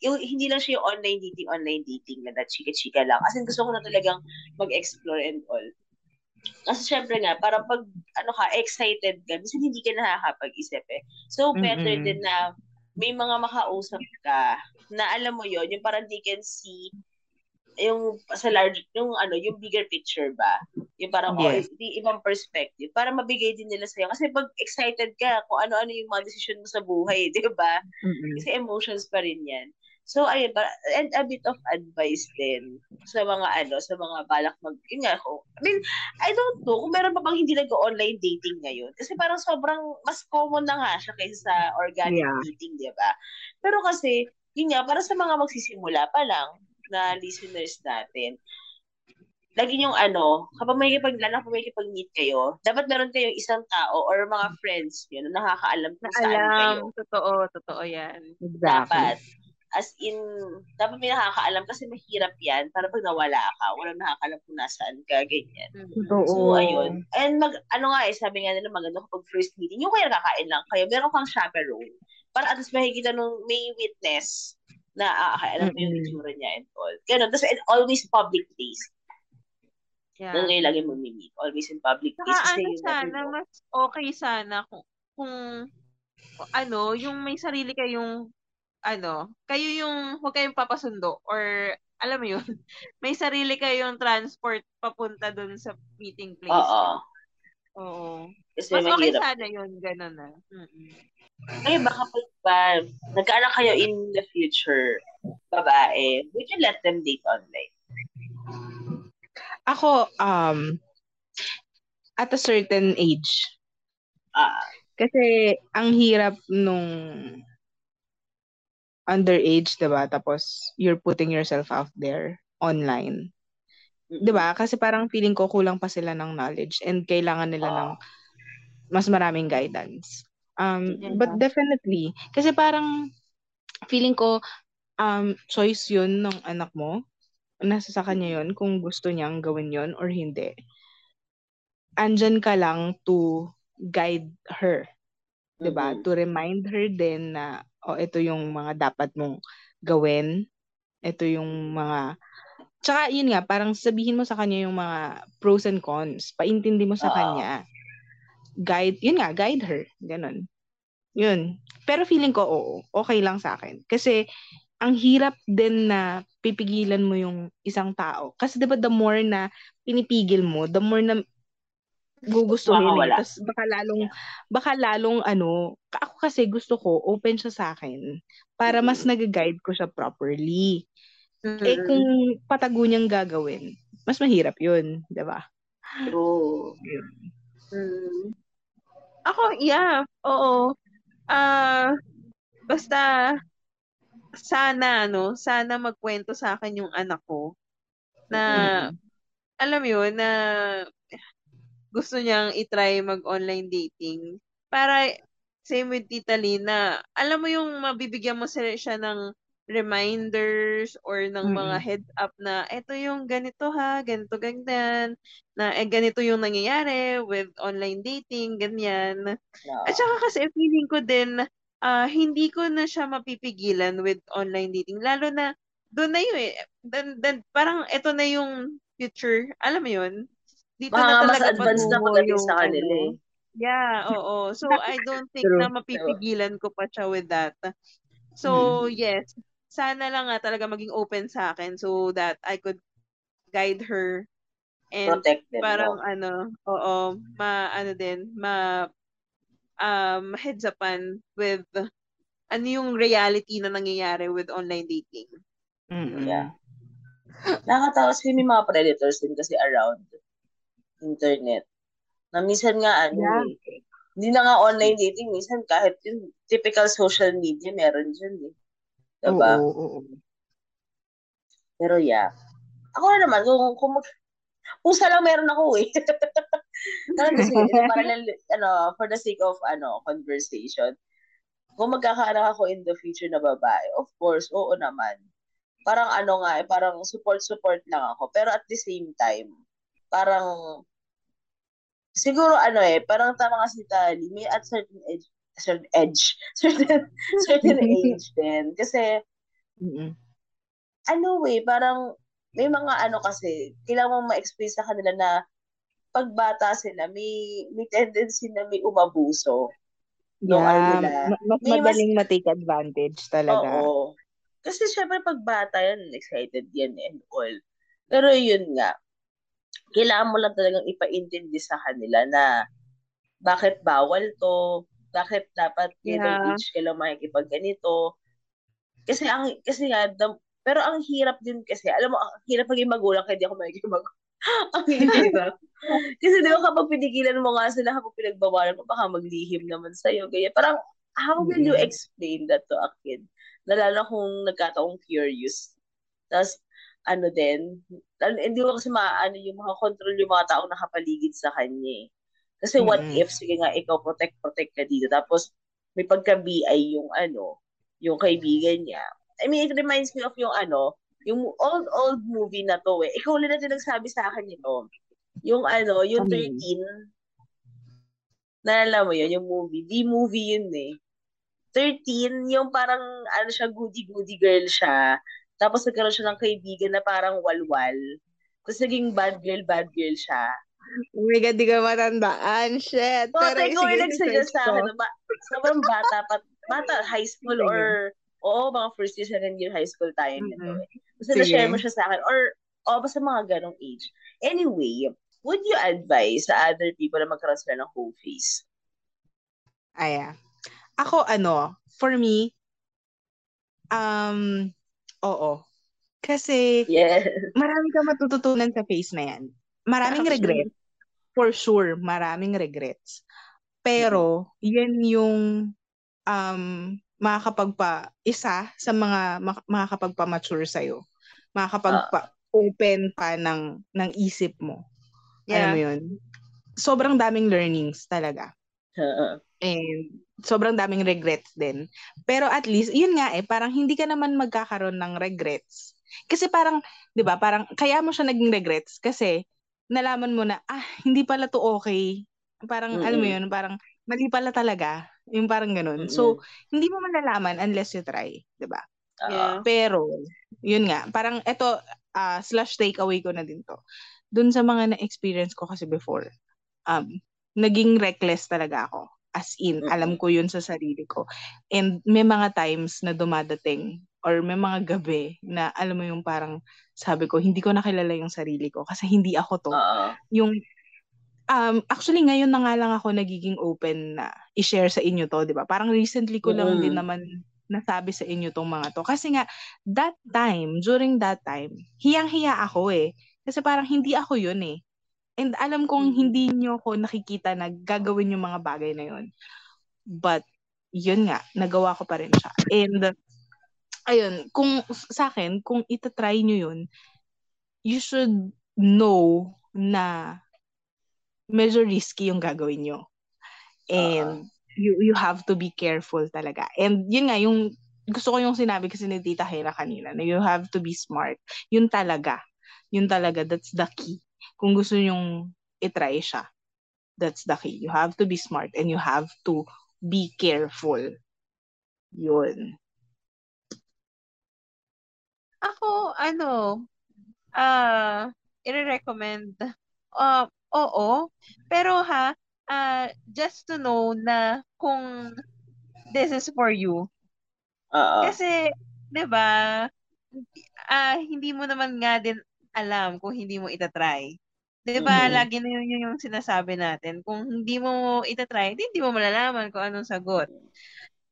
yung, hindi lang siya yung online dating, online dating na that chika-chika lang. As in, gusto ko na talagang mag-explore and all. Kasi syempre nga, parang pag, ano ka, excited ka, minsan hindi ka nakakapag-isip eh. So, better Mm-mm. din na may mga makausap ka na alam mo yon yung parang they can see yung sa large, yung ano, yung bigger picture ba? Yung parang, Yes. oh, di ibang perspective. Para mabigay din nila sa'yo. Kasi pag excited ka kung ano-ano yung mga decision mo sa buhay, di ba? Mm-mm. Kasi emotions pa rin yan. So, ayun, and a bit of advice din sa mga ano, sa mga balak mag, yun nga ako. I mean, I don't know kung meron pa bang hindi nag-online dating ngayon. Kasi parang sobrang, mas common na nga siya kaysa sa organic Yeah. dating, di ba? Pero kasi, yun nga, para sa mga magsisimula pa lang na listeners natin, lagi yung ano, kapag may kipag, lalo kapag may kipag-meet kayo, dapat meron kayong isang tao or mga friends yun na nakakaalam Na kung saan kayo. alam, totoo, totoo yan. Dapat. As in, dapat may nakakaalam kasi mahirap yan para pag nawala ka, walang nakakaalam kung nasaan ka, ganyan. Mm. Oo. So, ayun. And mag, ano nga eh, sabi nga nila maganda kapag first meeting, yung kaya nakakain lang kayo, meron kang chaperone. Para at least makikita nung may witness na, ah, okay, alam mo yung itsura niya and all. Ganun. Tapos, and always public place. Yeah. Doon kayo lagi mag-meet. Always in public place. Saka ano sana, know. mas okay sana kung, kung ano, yung may sarili kayong ano, kayo yung huwag kayong papasundo or alam mo yun, may sarili kayong transport papunta dun sa meeting place. Oo. Oo. Kasi Mas okay mahirap. sana yun, ganun na. Mm-mm. Kayo ba kapag ba, nagkaanak kayo in the future, babae, would you let them date online? Ako, um, at a certain age. Ah, Kasi, ang hirap nung underage, 'di ba? Tapos, you're putting yourself out there online. 'Di ba? Kasi parang feeling ko kulang pa sila ng knowledge and kailangan nila Oo. ng mas maraming guidance. Um, Yeah. but definitely, kasi parang feeling ko um choice 'yun ng anak mo. Nasa sa kanya 'yun kung gusto niyang gawin 'yun or hindi. Andyan ka lang to guide her, 'di ba? Mm-mm. To remind her din na oh, ito yung mga dapat mong gawin. Ito yung mga Tsaka yun nga, parang sabihin mo sa kanya yung mga pros and cons. Paintindi mo sa Oo. kanya. Guide, yun nga, guide her. Ganon. Yun. Pero feeling ko, oo, okay lang sa akin. Kasi, ang hirap din na pipigilan mo yung isang tao. Kasi diba the more na pinipigil mo, the more na gugustuhin eh. Makakawala. Tapos baka lalong, baka lalong ano, ako kasi gusto ko, open siya sa akin. Para mas nag-guide ko siya properly. Eh kung patago niyang gagawin, mas mahirap yun, di ba? True. Mm. Ako, yeah. Oo. Ah, basta sana ano, sana magkwento sa akin yung anak ko na alam mo yun na gusto niyang i-try mag-online dating para same with Tita Lina, alam mo yung mabibigyan mo sila siya ng reminders or ng mga Mm-mm. heads up na eto yung ganito ha, ganito ganyan, na eh, ganito yung nangyayari with online dating, ganyan. No. At saka kasi feeling ko din, ah, hindi ko na siya mapipigilan with online dating. Lalo na, doon na yun eh. Dan, dan, parang ito na yung future. Alam mo yun? Dito na Mga mas talaga advanced na pagdating yung sa kanila ano. eh. Yeah, oo. So, I don't think True. na mapipigilan ko pa siya with that. So, yes. Sana lang nga talaga maging open sa akin so that I could guide her and Protect them, parang no? ano, oo, ma ano din, ma um heads upan with ano yung reality na nangyayari with online dating. Mm-mm. Yeah. Nakakatawa kasi may mga predators din kasi around internet. Na minsan nga ano Yeah. eh. Hindi na nga online dating, minsan kahit yung typical social media meron dyan eh. Diba? Oo, oo, oo. Pero yeah. Ako na naman, kung, kung mag, pusa lang meron ako eh. Parang kasi, parallel, ano, for the sake of, ano, conversation, kung magkakaanak ako in the future na babae, of course, oo naman. Parang ano nga eh, parang support-support lang ako. Pero at the same time, parang, siguro ano eh, parang tama nga si Tali, may at certain age, certain edge, certain, certain age din. Kasi, Mm-mm. ano eh, parang may mga ano kasi, kailangan mong ma-explain sa kanila na pagbata sila, may, may tendency na may umabuso. No, ano Yeah, nila. ma- mas May mas- madaling ma-take advantage talaga. Oo. Kasi syempre pag bata yan, excited yan and all. Pero yun nga, kailangan mo lang talagang ipaintindi sa kanila na bakit bawal to, bakit dapat Yeah. age ka lang makikipag ganito. Kasi ang kasi nga the, pero ang hirap din kasi, alam mo, ang hirap maging magulang kaya di ako makikipag ang hirap. kasi di ba kapag pinigilan mo nga sila kapag pinagbawalan mo, baka maglihim naman sa'yo. Kaya parang, how will you explain that to a kid? Nalala kung nagkataong curious. Tapos, ano din, hindi mo kasi maano yung mga control yung mga taong nakapaligid sa kanya eh. Kasi what Mm-mm. if, sige nga, ikaw protect, protect ka dito. Tapos, may pagka-BI yung ano, yung kaibigan niya. I mean, it reminds me of yung ano, yung old, old movie na to eh. Ikaw ulit natin nagsabi sa akin ito. Yung ano, yung Ano 13. Nalala mo yun, yung movie. Di movie yun eh. 13, yung parang, ano siya, goody-goody girl siya. Tapos nagkaroon siya ng kaibigan na parang walwal. Tapos naging bad girl, bad girl siya. Oh my God, di ko matandaan. Shit. So, Pero sige, yung nagsuggest sa ko. akin. Ba, sobrang bata pa. Bata, high school Sige. or, oo, mga first year, second year high school tayo nito eh. Basta Sige. na-share mo siya sa akin. Or, oh, basta mga ganong age. Anyway, would you advise sa other people na magkaroon sila ng whole face? Yeah. ako ano, for me, um, oo. Kasi Yeah. marami kang matututunan sa phase na yan. Maraming Actually. regrets. For sure, maraming regrets. Pero, yan yung um, makakapagpa, isa sa mga mak- makakapagpa-mature sa'yo. Makakapagpa-open pa ng, ng isip mo. Alam mo Yeah. yun? Sobrang daming learnings talaga. Oo. And sobrang daming regrets din. Pero at least, yun nga eh, parang hindi ka naman magkakaroon ng regrets. Kasi parang, di ba, parang kaya mo siya naging regrets kasi nalaman mo na, ah, hindi pala to okay. Parang, alam mo yun, parang mali pala talaga. Yung parang ganun. So, hindi mo malalaman unless you try, di ba? Yeah. Pero, yun nga, parang eto, ah, slash takeaway ko na din to. Dun sa mga na-experience ko kasi before, um, naging reckless talaga ako. As in, alam ko yun sa sarili ko. And may mga times na dumadating or may mga gabi na alam mo yung parang sabi ko, hindi ko nakilala yung sarili ko kasi hindi ako to. Oo. Yung um actually ngayon na nga lang ako nagiging open na i-share sa inyo to, 'di ba? Parang recently ko lang Mm. din naman nasabi sa inyo tong mga to kasi nga that time, during that time, hiyang-hiya ako eh. Kasi parang hindi ako 'yun eh. And alam kong Mm. hindi nyo ako nakikita na gagawin yung mga bagay na 'yon. But yun nga, nagawa ko pa rin siya. And ayun, kung sa akin, kung itatry nyo yun, you should know na medyo risky yung gagawin nyo. And you you have to be careful talaga. And yun nga, yung gusto ko yung sinabi kasi ni Tita Hera kanina, na you have to be smart. Yun talaga. Yun talaga, that's the key. Kung gusto nyong itry siya, that's the key. You have to be smart and you have to be careful. Yun. Ako, ano, ah, i-recommend, uh, oo, pero ha, ah, just to know na kung this is for you. Oo. Kasi, 'di ba, ah, hindi mo naman nga din alam kung hindi mo itatry. 'Di ba, Mhm. lagi na yun, yun yung sinasabi natin. Kung hindi mo itatry, di, hindi mo malalaman kung anong sagot.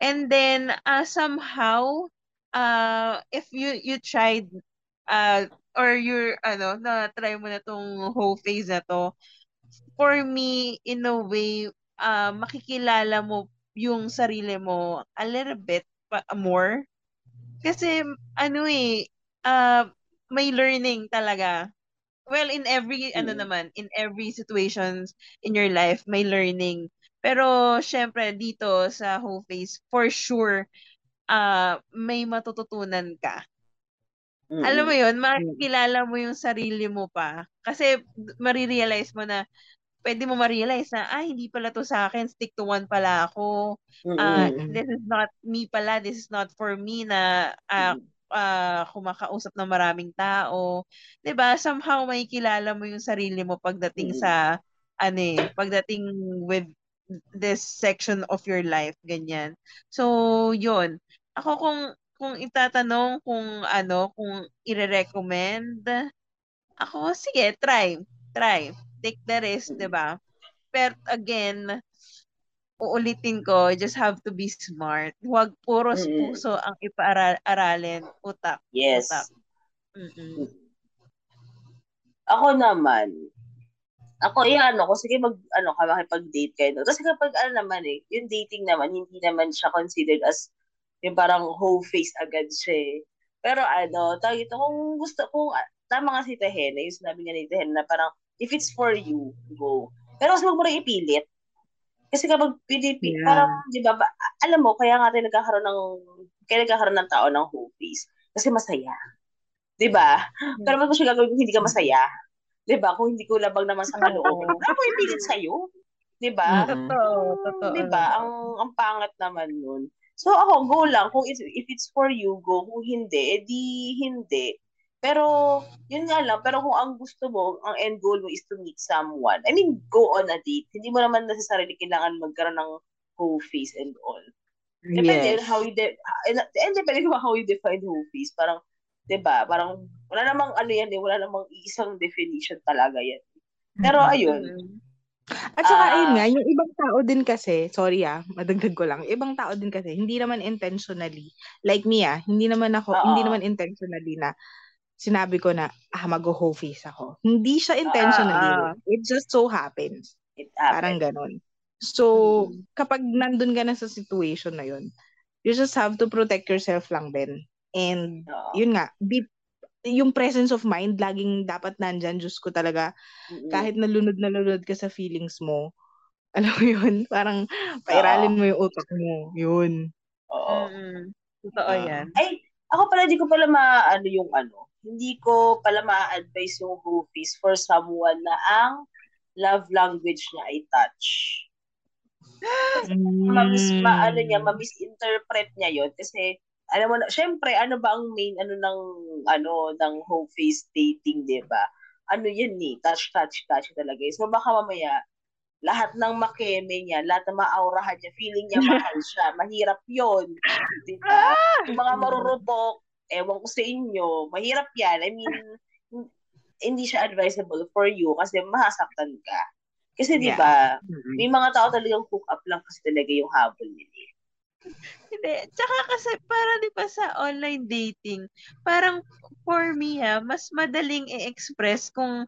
And then, uh, somehow, uh, if you you tried, uh, or you're, ano, na-try mo na tong whole phase na to, for me, in a way, uh, makikilala mo yung sarili mo a little bit pa, more. Kasi, ano eh, uh, may learning talaga. Well, in every, ano Mm. naman, in every situations in your life, may learning. Pero, syempre, dito sa whole phase, for sure, uh, may matututunan ka. Mm-mm. Alam mo yun, makikilala mo yung sarili mo pa. Kasi, marirealize mo na, pwede mo ma-realize na, ah, hindi pala to sa akin, stick to one pala ako. Ah, Mm-mm. this is not me pala, this is not for me na ah, ah, kumakausap ng maraming tao. 'Di ba Somehow may kilala mo yung sarili mo pagdating Mm. sa ano eh, pagdating with this section of your life, ganyan. So, 'yun. Ako kung kung itatanong kung ano, kung ire-recommend, ako sige, try. Try. Take the risk, 'di ba? Pero again, uulitin ko, just have to be smart. Huwag puro Mm. puso ang ipaaral-aralin, utak. Yes. Utak. Mm-mm. Ako naman, ako, yan, ano, ko, sige, mag, ano, makipag-date kayo. No? Kasi kapag, ano naman eh, yung dating naman, hindi naman siya considered as, yung parang whole face agad siya eh. Pero ano, tawag ito, kung gusto, kung, ah, tama nga si Tahena, yung sinabi nga ni Tahena na parang, if it's for you, go. Pero huwag mo rin ipilit. Kasi kapag pinipi, Yeah. parang, di ba, ba, alam mo, kaya nga tayo nagkakaroon ng, kaya nagkakaroon ng tao ng face. Kasi masaya. Di ba? Pero ba't mo siya gagawin kung hindi ka masaya? Di ba? Kung hindi ko labag naman sa kalooban. Pero mo ipilit sa'yo. Di ba? Totoo, totoo. Di ba? Ang, ang pangat naman nun. So ako, go lang. Kung it's, if it's for you, go. Kung hindi, edi hindi. Pero, yun nga lang. Pero kung ang gusto mo, ang end goal mo is to meet someone. I mean, go on a date. Hindi mo naman necessarily kailangan magkaroon ng whole face and all. Depende Yes. on how you de- and, and depende kung how you define whole face. Parang, 'di ba? Parang wala namang ano yan eh, wala namang isang definition talaga yan. Pero ayun, Mm. At saka, Ah. ayun nga, yung ibang tao din kasi, sorry ah, madagdag ko lang, ibang tao din kasi, hindi naman intentionally, like me ah, hindi naman ako, Oo. hindi naman intentionally na sinabi ko na, ah, mag-ho face ako. Hindi siya intentionally. Ah, ah. It just so happens. It Parang happened. ganon. So, kapag nandun ka na sa situation na yun, you just have to protect yourself lang din. And, Oo. yun nga, be, yung presence of mind, laging dapat nandyan, Diyos ko talaga, Mm-mm. kahit nalunod na lunod ka sa feelings mo, alam mo yun, parang pairalin mo yung utak mo. Yun. Oo. Mm-mm. Totoo Ah. yan. Ay, ako pala, di ko pala maano yung ano, hindi ko pala ma-advise yung roofies for someone na ang love language niya ay touch. Mamis, Mm. ma, ano niya, ma-misinterpret niya yon kasi alam mo na, syempre, ano ba ang main ano ng ano ng home face dating, 'di ba? Ano 'yan ni, touch touch touch talaga. eh. So baka mamaya lahat ng makeme niya, lahat ng maaurahan niya, feeling niya mahal siya. Mahirap 'yon. 'Di ba? Yung mga marurupok, ewan ko sa inyo, mahirap 'yan. I mean, hindi siya advisable for you kasi mahasaktan ka. Kasi 'di Yeah. ba, Mm. may mga tao talagang hook up lang kasi talaga yung habol nila. eh. Hindi. Tsaka kasi para di ba sa online dating, parang for me ha, mas madaling i-express kung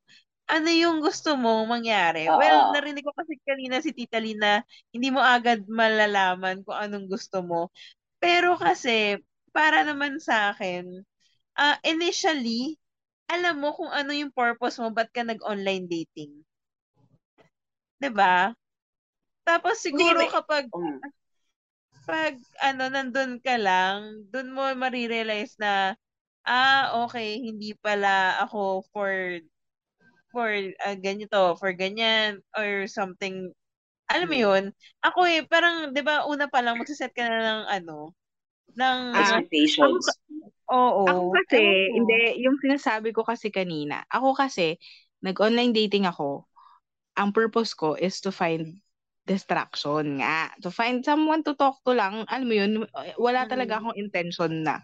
ano yung gusto mo mangyari. Oo. Well, narinig ko kasi kanina si Tita Lina, hindi mo agad malalaman kung anong gusto mo. Pero kasi, para naman sa akin, ah initially, alam mo kung ano yung purpose mo, ba't ka nag-online dating. ba? Tapos siguro may- kapag Um, pag ano nandun ka lang, dun mo marirealize na ah okay, hindi pala ako for for ah, ganito, for ganyan or something. Alam mo Hmm. 'yun? Ako eh parang 'di ba una pa lang magse-set ka na ng ano ng expectations. oo. Ako kasi, ko. hindi, yung sinasabi ko kasi kanina, ako kasi, nag-online dating ako, ang purpose ko is to find distraction nga. To find someone to talk to lang, alam mo yun, wala talaga Mm. akong intention na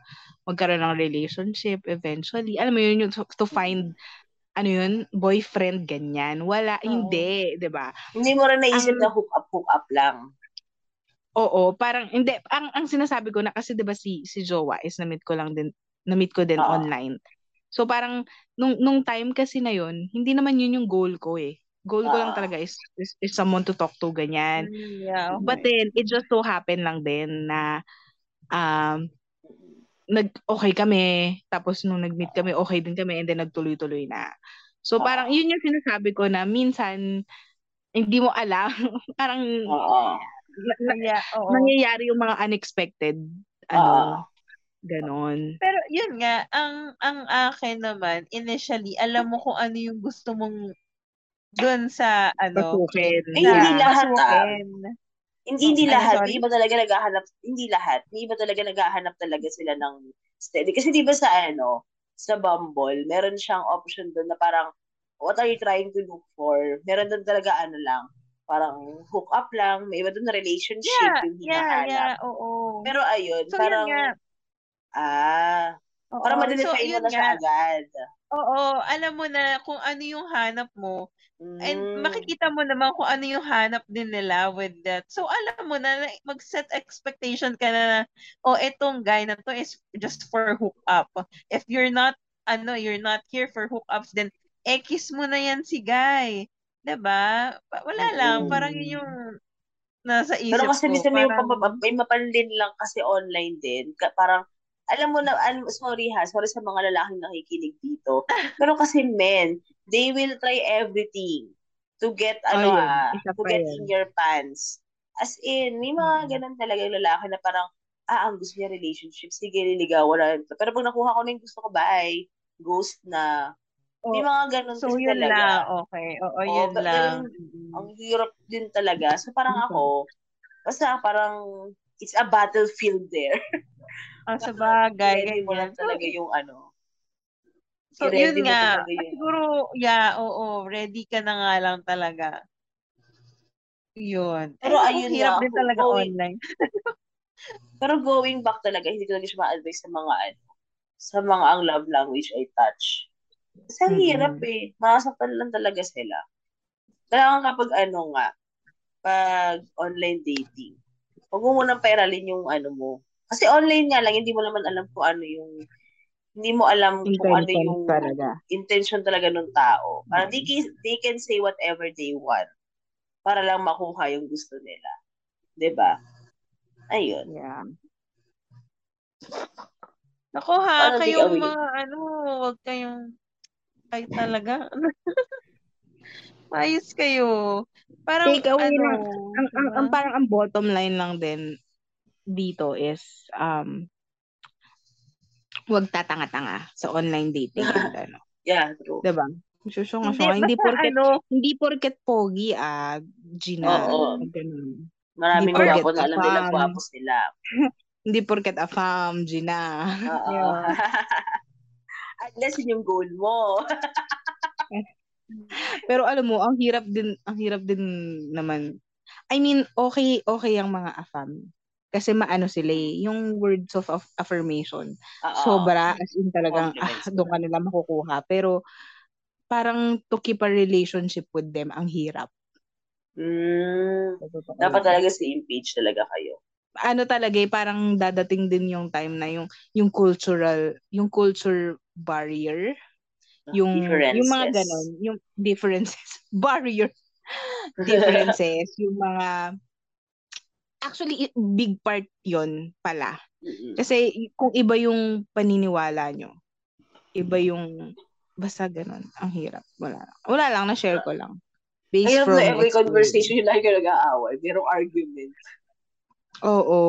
magkaroon ng relationship eventually. Alam mo yun, yung to find, ano yun, boyfriend, ganyan. Wala, Oo. hindi, di ba? Hindi mo rin naisip Ang- na hook up, hook up lang. Oo, parang hindi ang ang sinasabi ko na kasi 'di ba si si Jowa is na-meet ko lang din na-meet ko din Oo. online. So parang nung nung time kasi na 'yon, hindi naman 'yun yung goal ko eh. Goal ko lang Oo. talaga is, is, is someone to talk to ganyan. Mm, yeah, But okay. then it just so happen lang din na um nag okay kami tapos nung nag-meet kami okay din kami and then nagtuloy-tuloy na. So parang yun yung sinasabi ko na minsan hindi mo alam parang na- na- oo. nangyayari yung mga unexpected ano ganon Pero yun nga, ang ang akin naman, initially, alam mo kung ano yung gusto mong doon sa ano, pasukin Eh, hindi lahat, ah. pasukin. Hindi, hindi lahat. May iba talaga naghahanap, hindi lahat. May iba talaga naghahanap talaga sila ng steady. Kasi di ba sa ano, sa Bumble, meron siyang option doon na parang, what are you trying to look for? Meron doon talaga ano lang, parang hook up lang. May iba doon na relationship Yeah, yung yeah, hinahanap. yeah, oo. Pero ayun, So, parang, ah, Oo, parang so, ma-define mo na siya nga. agad. Oo, alam mo na kung ano yung hanap mo. And Mm. makikita mo naman kung ano yung hanap din nila with that. So, alam mo na, mag-set expectation ka na, na oh, etong guy na to is just for hook up. If you're not, ano, you're not here for hookups, then X mo na yan si guy. 'Di ba? Pa- Wala lang, Mm. parang yun yung nasa isip Pero kasi ko. minsan may, Parang, papa- may mapanlin lang kasi online din. Ka- parang, alam mo na, alam, sorry ha, sorry sa mga lalaking nakikinig dito. Pero kasi men, they will try everything to get, ano Ayun, isa to get yan. in your pants. As in, may mga Mm. ganun talaga yung lalaki na parang, ah, ang gusto niya relationship, sige, liligawan na. ito. Pero pag nakuha ko na yung gusto ko, bye, ghost na. May oh, mga ganun so yun talaga. lang, okay. Oo, Oo, yun lang. Mm. Ang hirap din talaga. So parang Okay. ako, basta parang it's a battlefield there. Ah, sa bagay, I-ready mo lang talaga yung ano. So, yun nga. yung- Siguro, yeah, oo, ready ka na nga lang talaga. Yun. Pero Ay, ayun hirap nga, din talaga going- online. Pero going back talaga, hindi ko talaga siya ma-advise sa mga ano, sa mga ang love language ay touch. Kasi ang Mm-mm. hirap eh. Masaktan lang talaga sila. Kailangan kapag ano nga, pag online dating, huwag mo munang pairalin yung ano mo. Kasi online nga lang, hindi mo naman alam kung ano yung, hindi mo alam kung ano Intention yung talaga. intention talaga ng tao. Parang they, can, they can say whatever they want para lang makuha yung gusto nila. 'Di ba? Ayun. Yeah. Ako ha, kayong away? mga ano, huwag kayong, ay talaga. Ayos kayo. Parang Take away ano, lang. Ang, ang, ang diba? parang ang bottom line lang din dito is um wag tatanga-tanga sa online dating ano. Yeah, true. 'Di ba? Susunga Hindi, siya. Hindi porket ano, hindi porket pogi ah Gina. Oo. Ganun. Maraming Hindi porket na alam nila gwapo sila. Hindi porket afam Gina. Oo. Yeah. Unless yun yung goal mo. Pero alam mo, ang hirap din, ang hirap din naman. I mean, okay, okay ang mga afam. Kasi maano sila eh, yung words of aff- affirmation. Oo. Sobra, as in talagang, ah, doon ka nila makukuha. Pero, parang to keep a relationship with them, ang hirap. Mm, dapat talaga same page talaga kayo. Ano talaga eh, parang dadating din yung time na yung, yung cultural, yung culture barrier, yung, yung mga ganon, yung differences, barrier, differences, yung mga, actually, big part yon pala. Kasi kung iba yung paniniwala nyo, iba yung, basta ganon, ang hirap. Wala, wala lang, na-share ko lang. Based Ngayon from na every conversation yung lagi ka nag-aaway. Merong argument. Oo.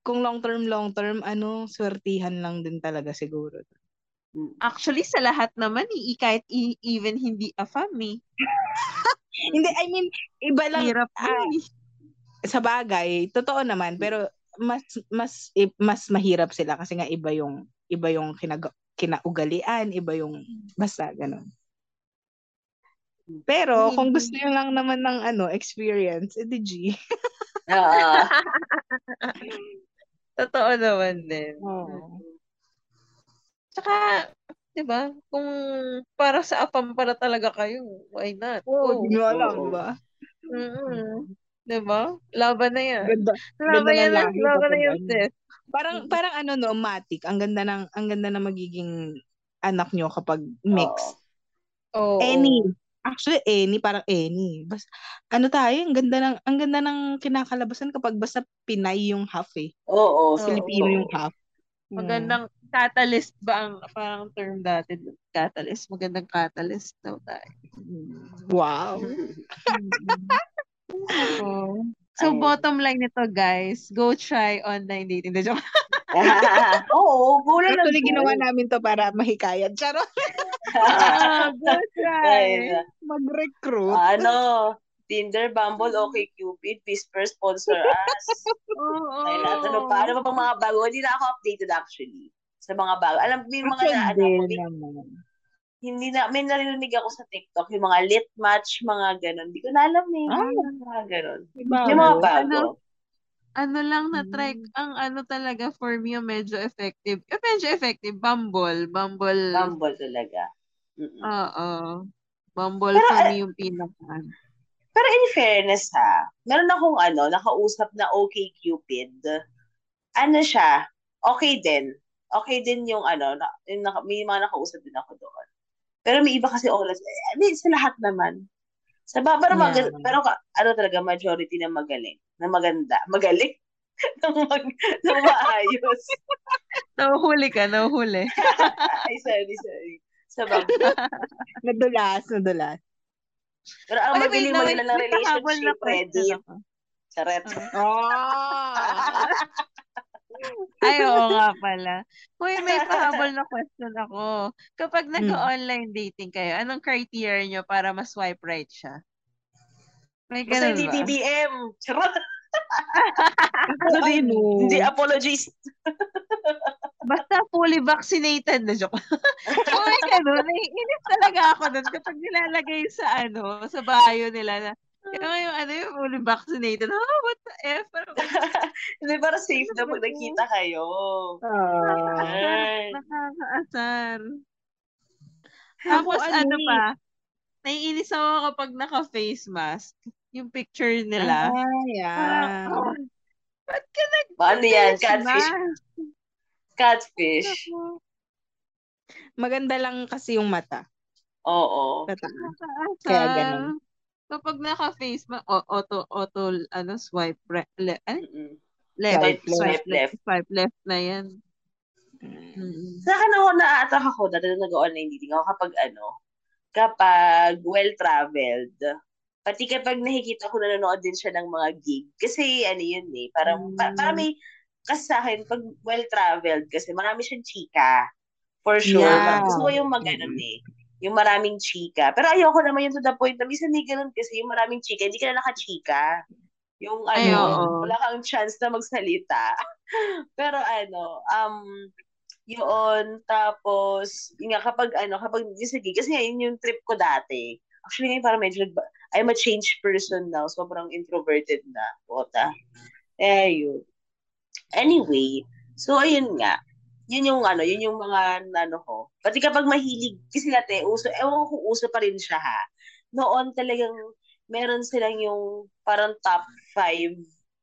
Kung long term, long term, ano, swertihan lang din talaga siguro. Mm. actually sa lahat naman, eh, kahit i- even hindi afam eh. Hindi, I mean, iba lang, Hirap eh. sa bagay, totoo naman, pero mas mas i- mas mahirap sila kasi nga iba yung iba yung kinag kinaugalian, iba yung basta ganun. Pero kung Hindi. gusto niyo lang naman ng ano, experience, edi G. Oo. Totoo naman din. Oo. Tsaka, di ba, kung para sa afam para talaga kayo, why not? Oo, Go. di nyo alam, ba? Mm-mm. Di ba? Laban na yan. Ganda, Laban ganda yan, ng lahi laban na yan, ano. sis. Parang parang ano no, matic. Ang ganda ng ang ganda na magiging anak nyo kapag mix. Oo. Any. Actually, any, parang any. Bas, ano tayo, ang ganda ng, ang ganda ng kinakalabasan kapag basta Pinay yung half eh. Oo. Filipino oo. yung half. Magandang catalyst ba ang parang term dati? Catalyst. Magandang catalyst daw tayo. Mm. Wow. So, Ayun. bottom line nito, guys, go try online dating. Joke. Oo, gulo na Actually, ginawa namin to para mahikayat. Charot. ah, go try. Mag-recruit. ano, Tinder, Bumble, okay, Cupid, Whisper, sponsor us. Oo. Ay, lahat. Ano pa? Ano pa pang mga bago? Hindi na ako updated actually. Sa mga bago. Alam mo yung mga na, ano, naman. hindi na, may narinig ako sa TikTok, yung mga lit match, mga ganon. Hindi ko na alam eh. Ah. Mga ganon. Bago. Yung mga bago. Ano? Ano lang na try, Mm. ang ano talaga for me yung medyo effective. Eh, medyo effective, Bumble. Bumble. Bumble talaga. Oo. Bumble Pero, for ah, me yung pinaka. Pero in fairness ha, meron akong ano, nakausap na okay Cupid. Ano siya? Okay din. Okay din yung ano, na, yung naka, may mga nakausap din ako doon. Pero may iba kasi oras. Eh, hindi sa lahat naman. Sa ba, pero, mag, Yeah. pero ano talaga, majority na magaling. Na maganda. Magaling? Nang mag, nang maayos. Nahuhuli ka, nahuhuli. Ay, sorry, sorry. Sa bag. Nadulas, nadulas. Pero ang Ay, magaling wait, magaling ng relationship, Reddit. ako. Charet. Oh! Ay, oo nga pala. Uy, may pahabol na question ako. Kapag nag-online dating kayo, anong criteria nyo para ma-swipe right siya? May ganun ba? BBM. Charot. Ako, ano, Hindi apologies. Basta fully vaccinated na joke. Uy, ganun. Naiinis talaga ako doon kapag nilalagay sa ano, sa bio nila na yung, yung ano yung fully vaccinated. Oh, what the F? Hindi, para safe na pag nakita kayo. Ah. Ay. Nakakaasar. Tapos ano eh, pa? naiinis ako kapag naka-face mask. Yung picture nila. Ah, yeah. Parang, ba't ka nag Ano yan? Catfish. Catfish. Maganda lang kasi yung mata. Oo. Sa taas. nakaasar. Kaya ganun. Kapag naka-face o- auto, auto, ano, swipe, re, le, ano? Mm-mm. left, Swipe swipe, swipe left. Swipe left na yan. Mm. Mm. Sa akin ako, na-attract ako dati nung nag-online dating ako kapag ano, kapag well-traveled. Pati kapag nakikita ko nanonood din siya ng mga gig. Kasi ano yun eh, parang, pa, Mm. parang may, kasi sa akin, pag well-traveled, kasi marami siyang chika. For sure. Yeah. Gusto ko yung mag ganun eh. Yung maraming chika. Pero ayoko naman yun to the point na minsan may ganun kasi yung maraming chika, hindi ka na nakachika. Yung ano, Ay, wala kang chance na magsalita. Pero ano, um, yun, tapos, yun nga, kapag ano, kapag, yung sa gig, kasi yun yung trip ko dati. Actually, ngayon parang medyo, nagba- I'm a changed person now. Sobrang introverted na. Bota. Eh, yun. Anyway, so, ayun nga. Yun yung ano, yun yung mga ano ko. Pati kapag mahilig, kasi dati, uso, ewan ko uso pa rin siya ha. Noon talagang, meron silang yung parang top five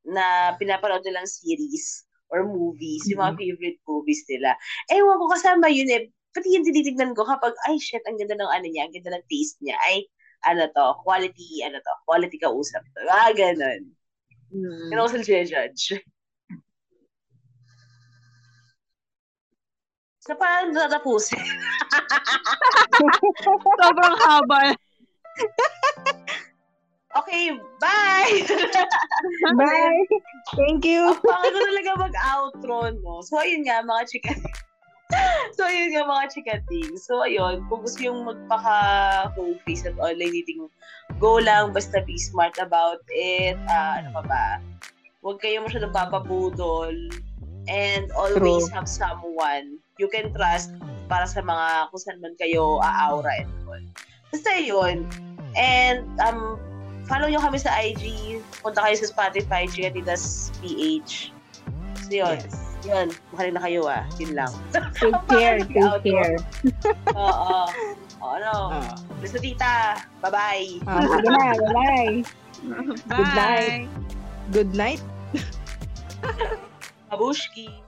na pinapanood nilang series or movies, yung mga favorite movies nila. Ewan ko, kasama yun eh. Pati yung tinitignan ko kapag, ay shit, ang ganda ng ano niya, ang ganda ng taste niya. Ay, ano to, quality, ano to, quality kausap to. Ah, ganun. Mm. Yun ako sa judge. So, paano tatapusin? Sobrang haba. Okay, bye! Bye! Thank you! Ang ko talaga mag-outro, no? So, ayun nga, mga chika. so, ayun nga, mga chikating. So, ayun, kung gusto yung magpaka-home face at online dating, go lang, basta be smart about it. Ah, ano pa ba? Huwag kayo masyadong papabudol. And always True. have someone you can trust para sa mga kung saan man kayo aura and all. Basta yun. And, um, follow nyo kami sa IG. Punta kayo sa Spotify, Chikatitas PH. So, yun. Yes. Yun. Makinig na kayo ah. Yun lang. Take care, take care. Oo. O, ano. Ah. Basta tita. Bye-bye. Ah, sige na, bye! Bye. night. Good night! Babushki.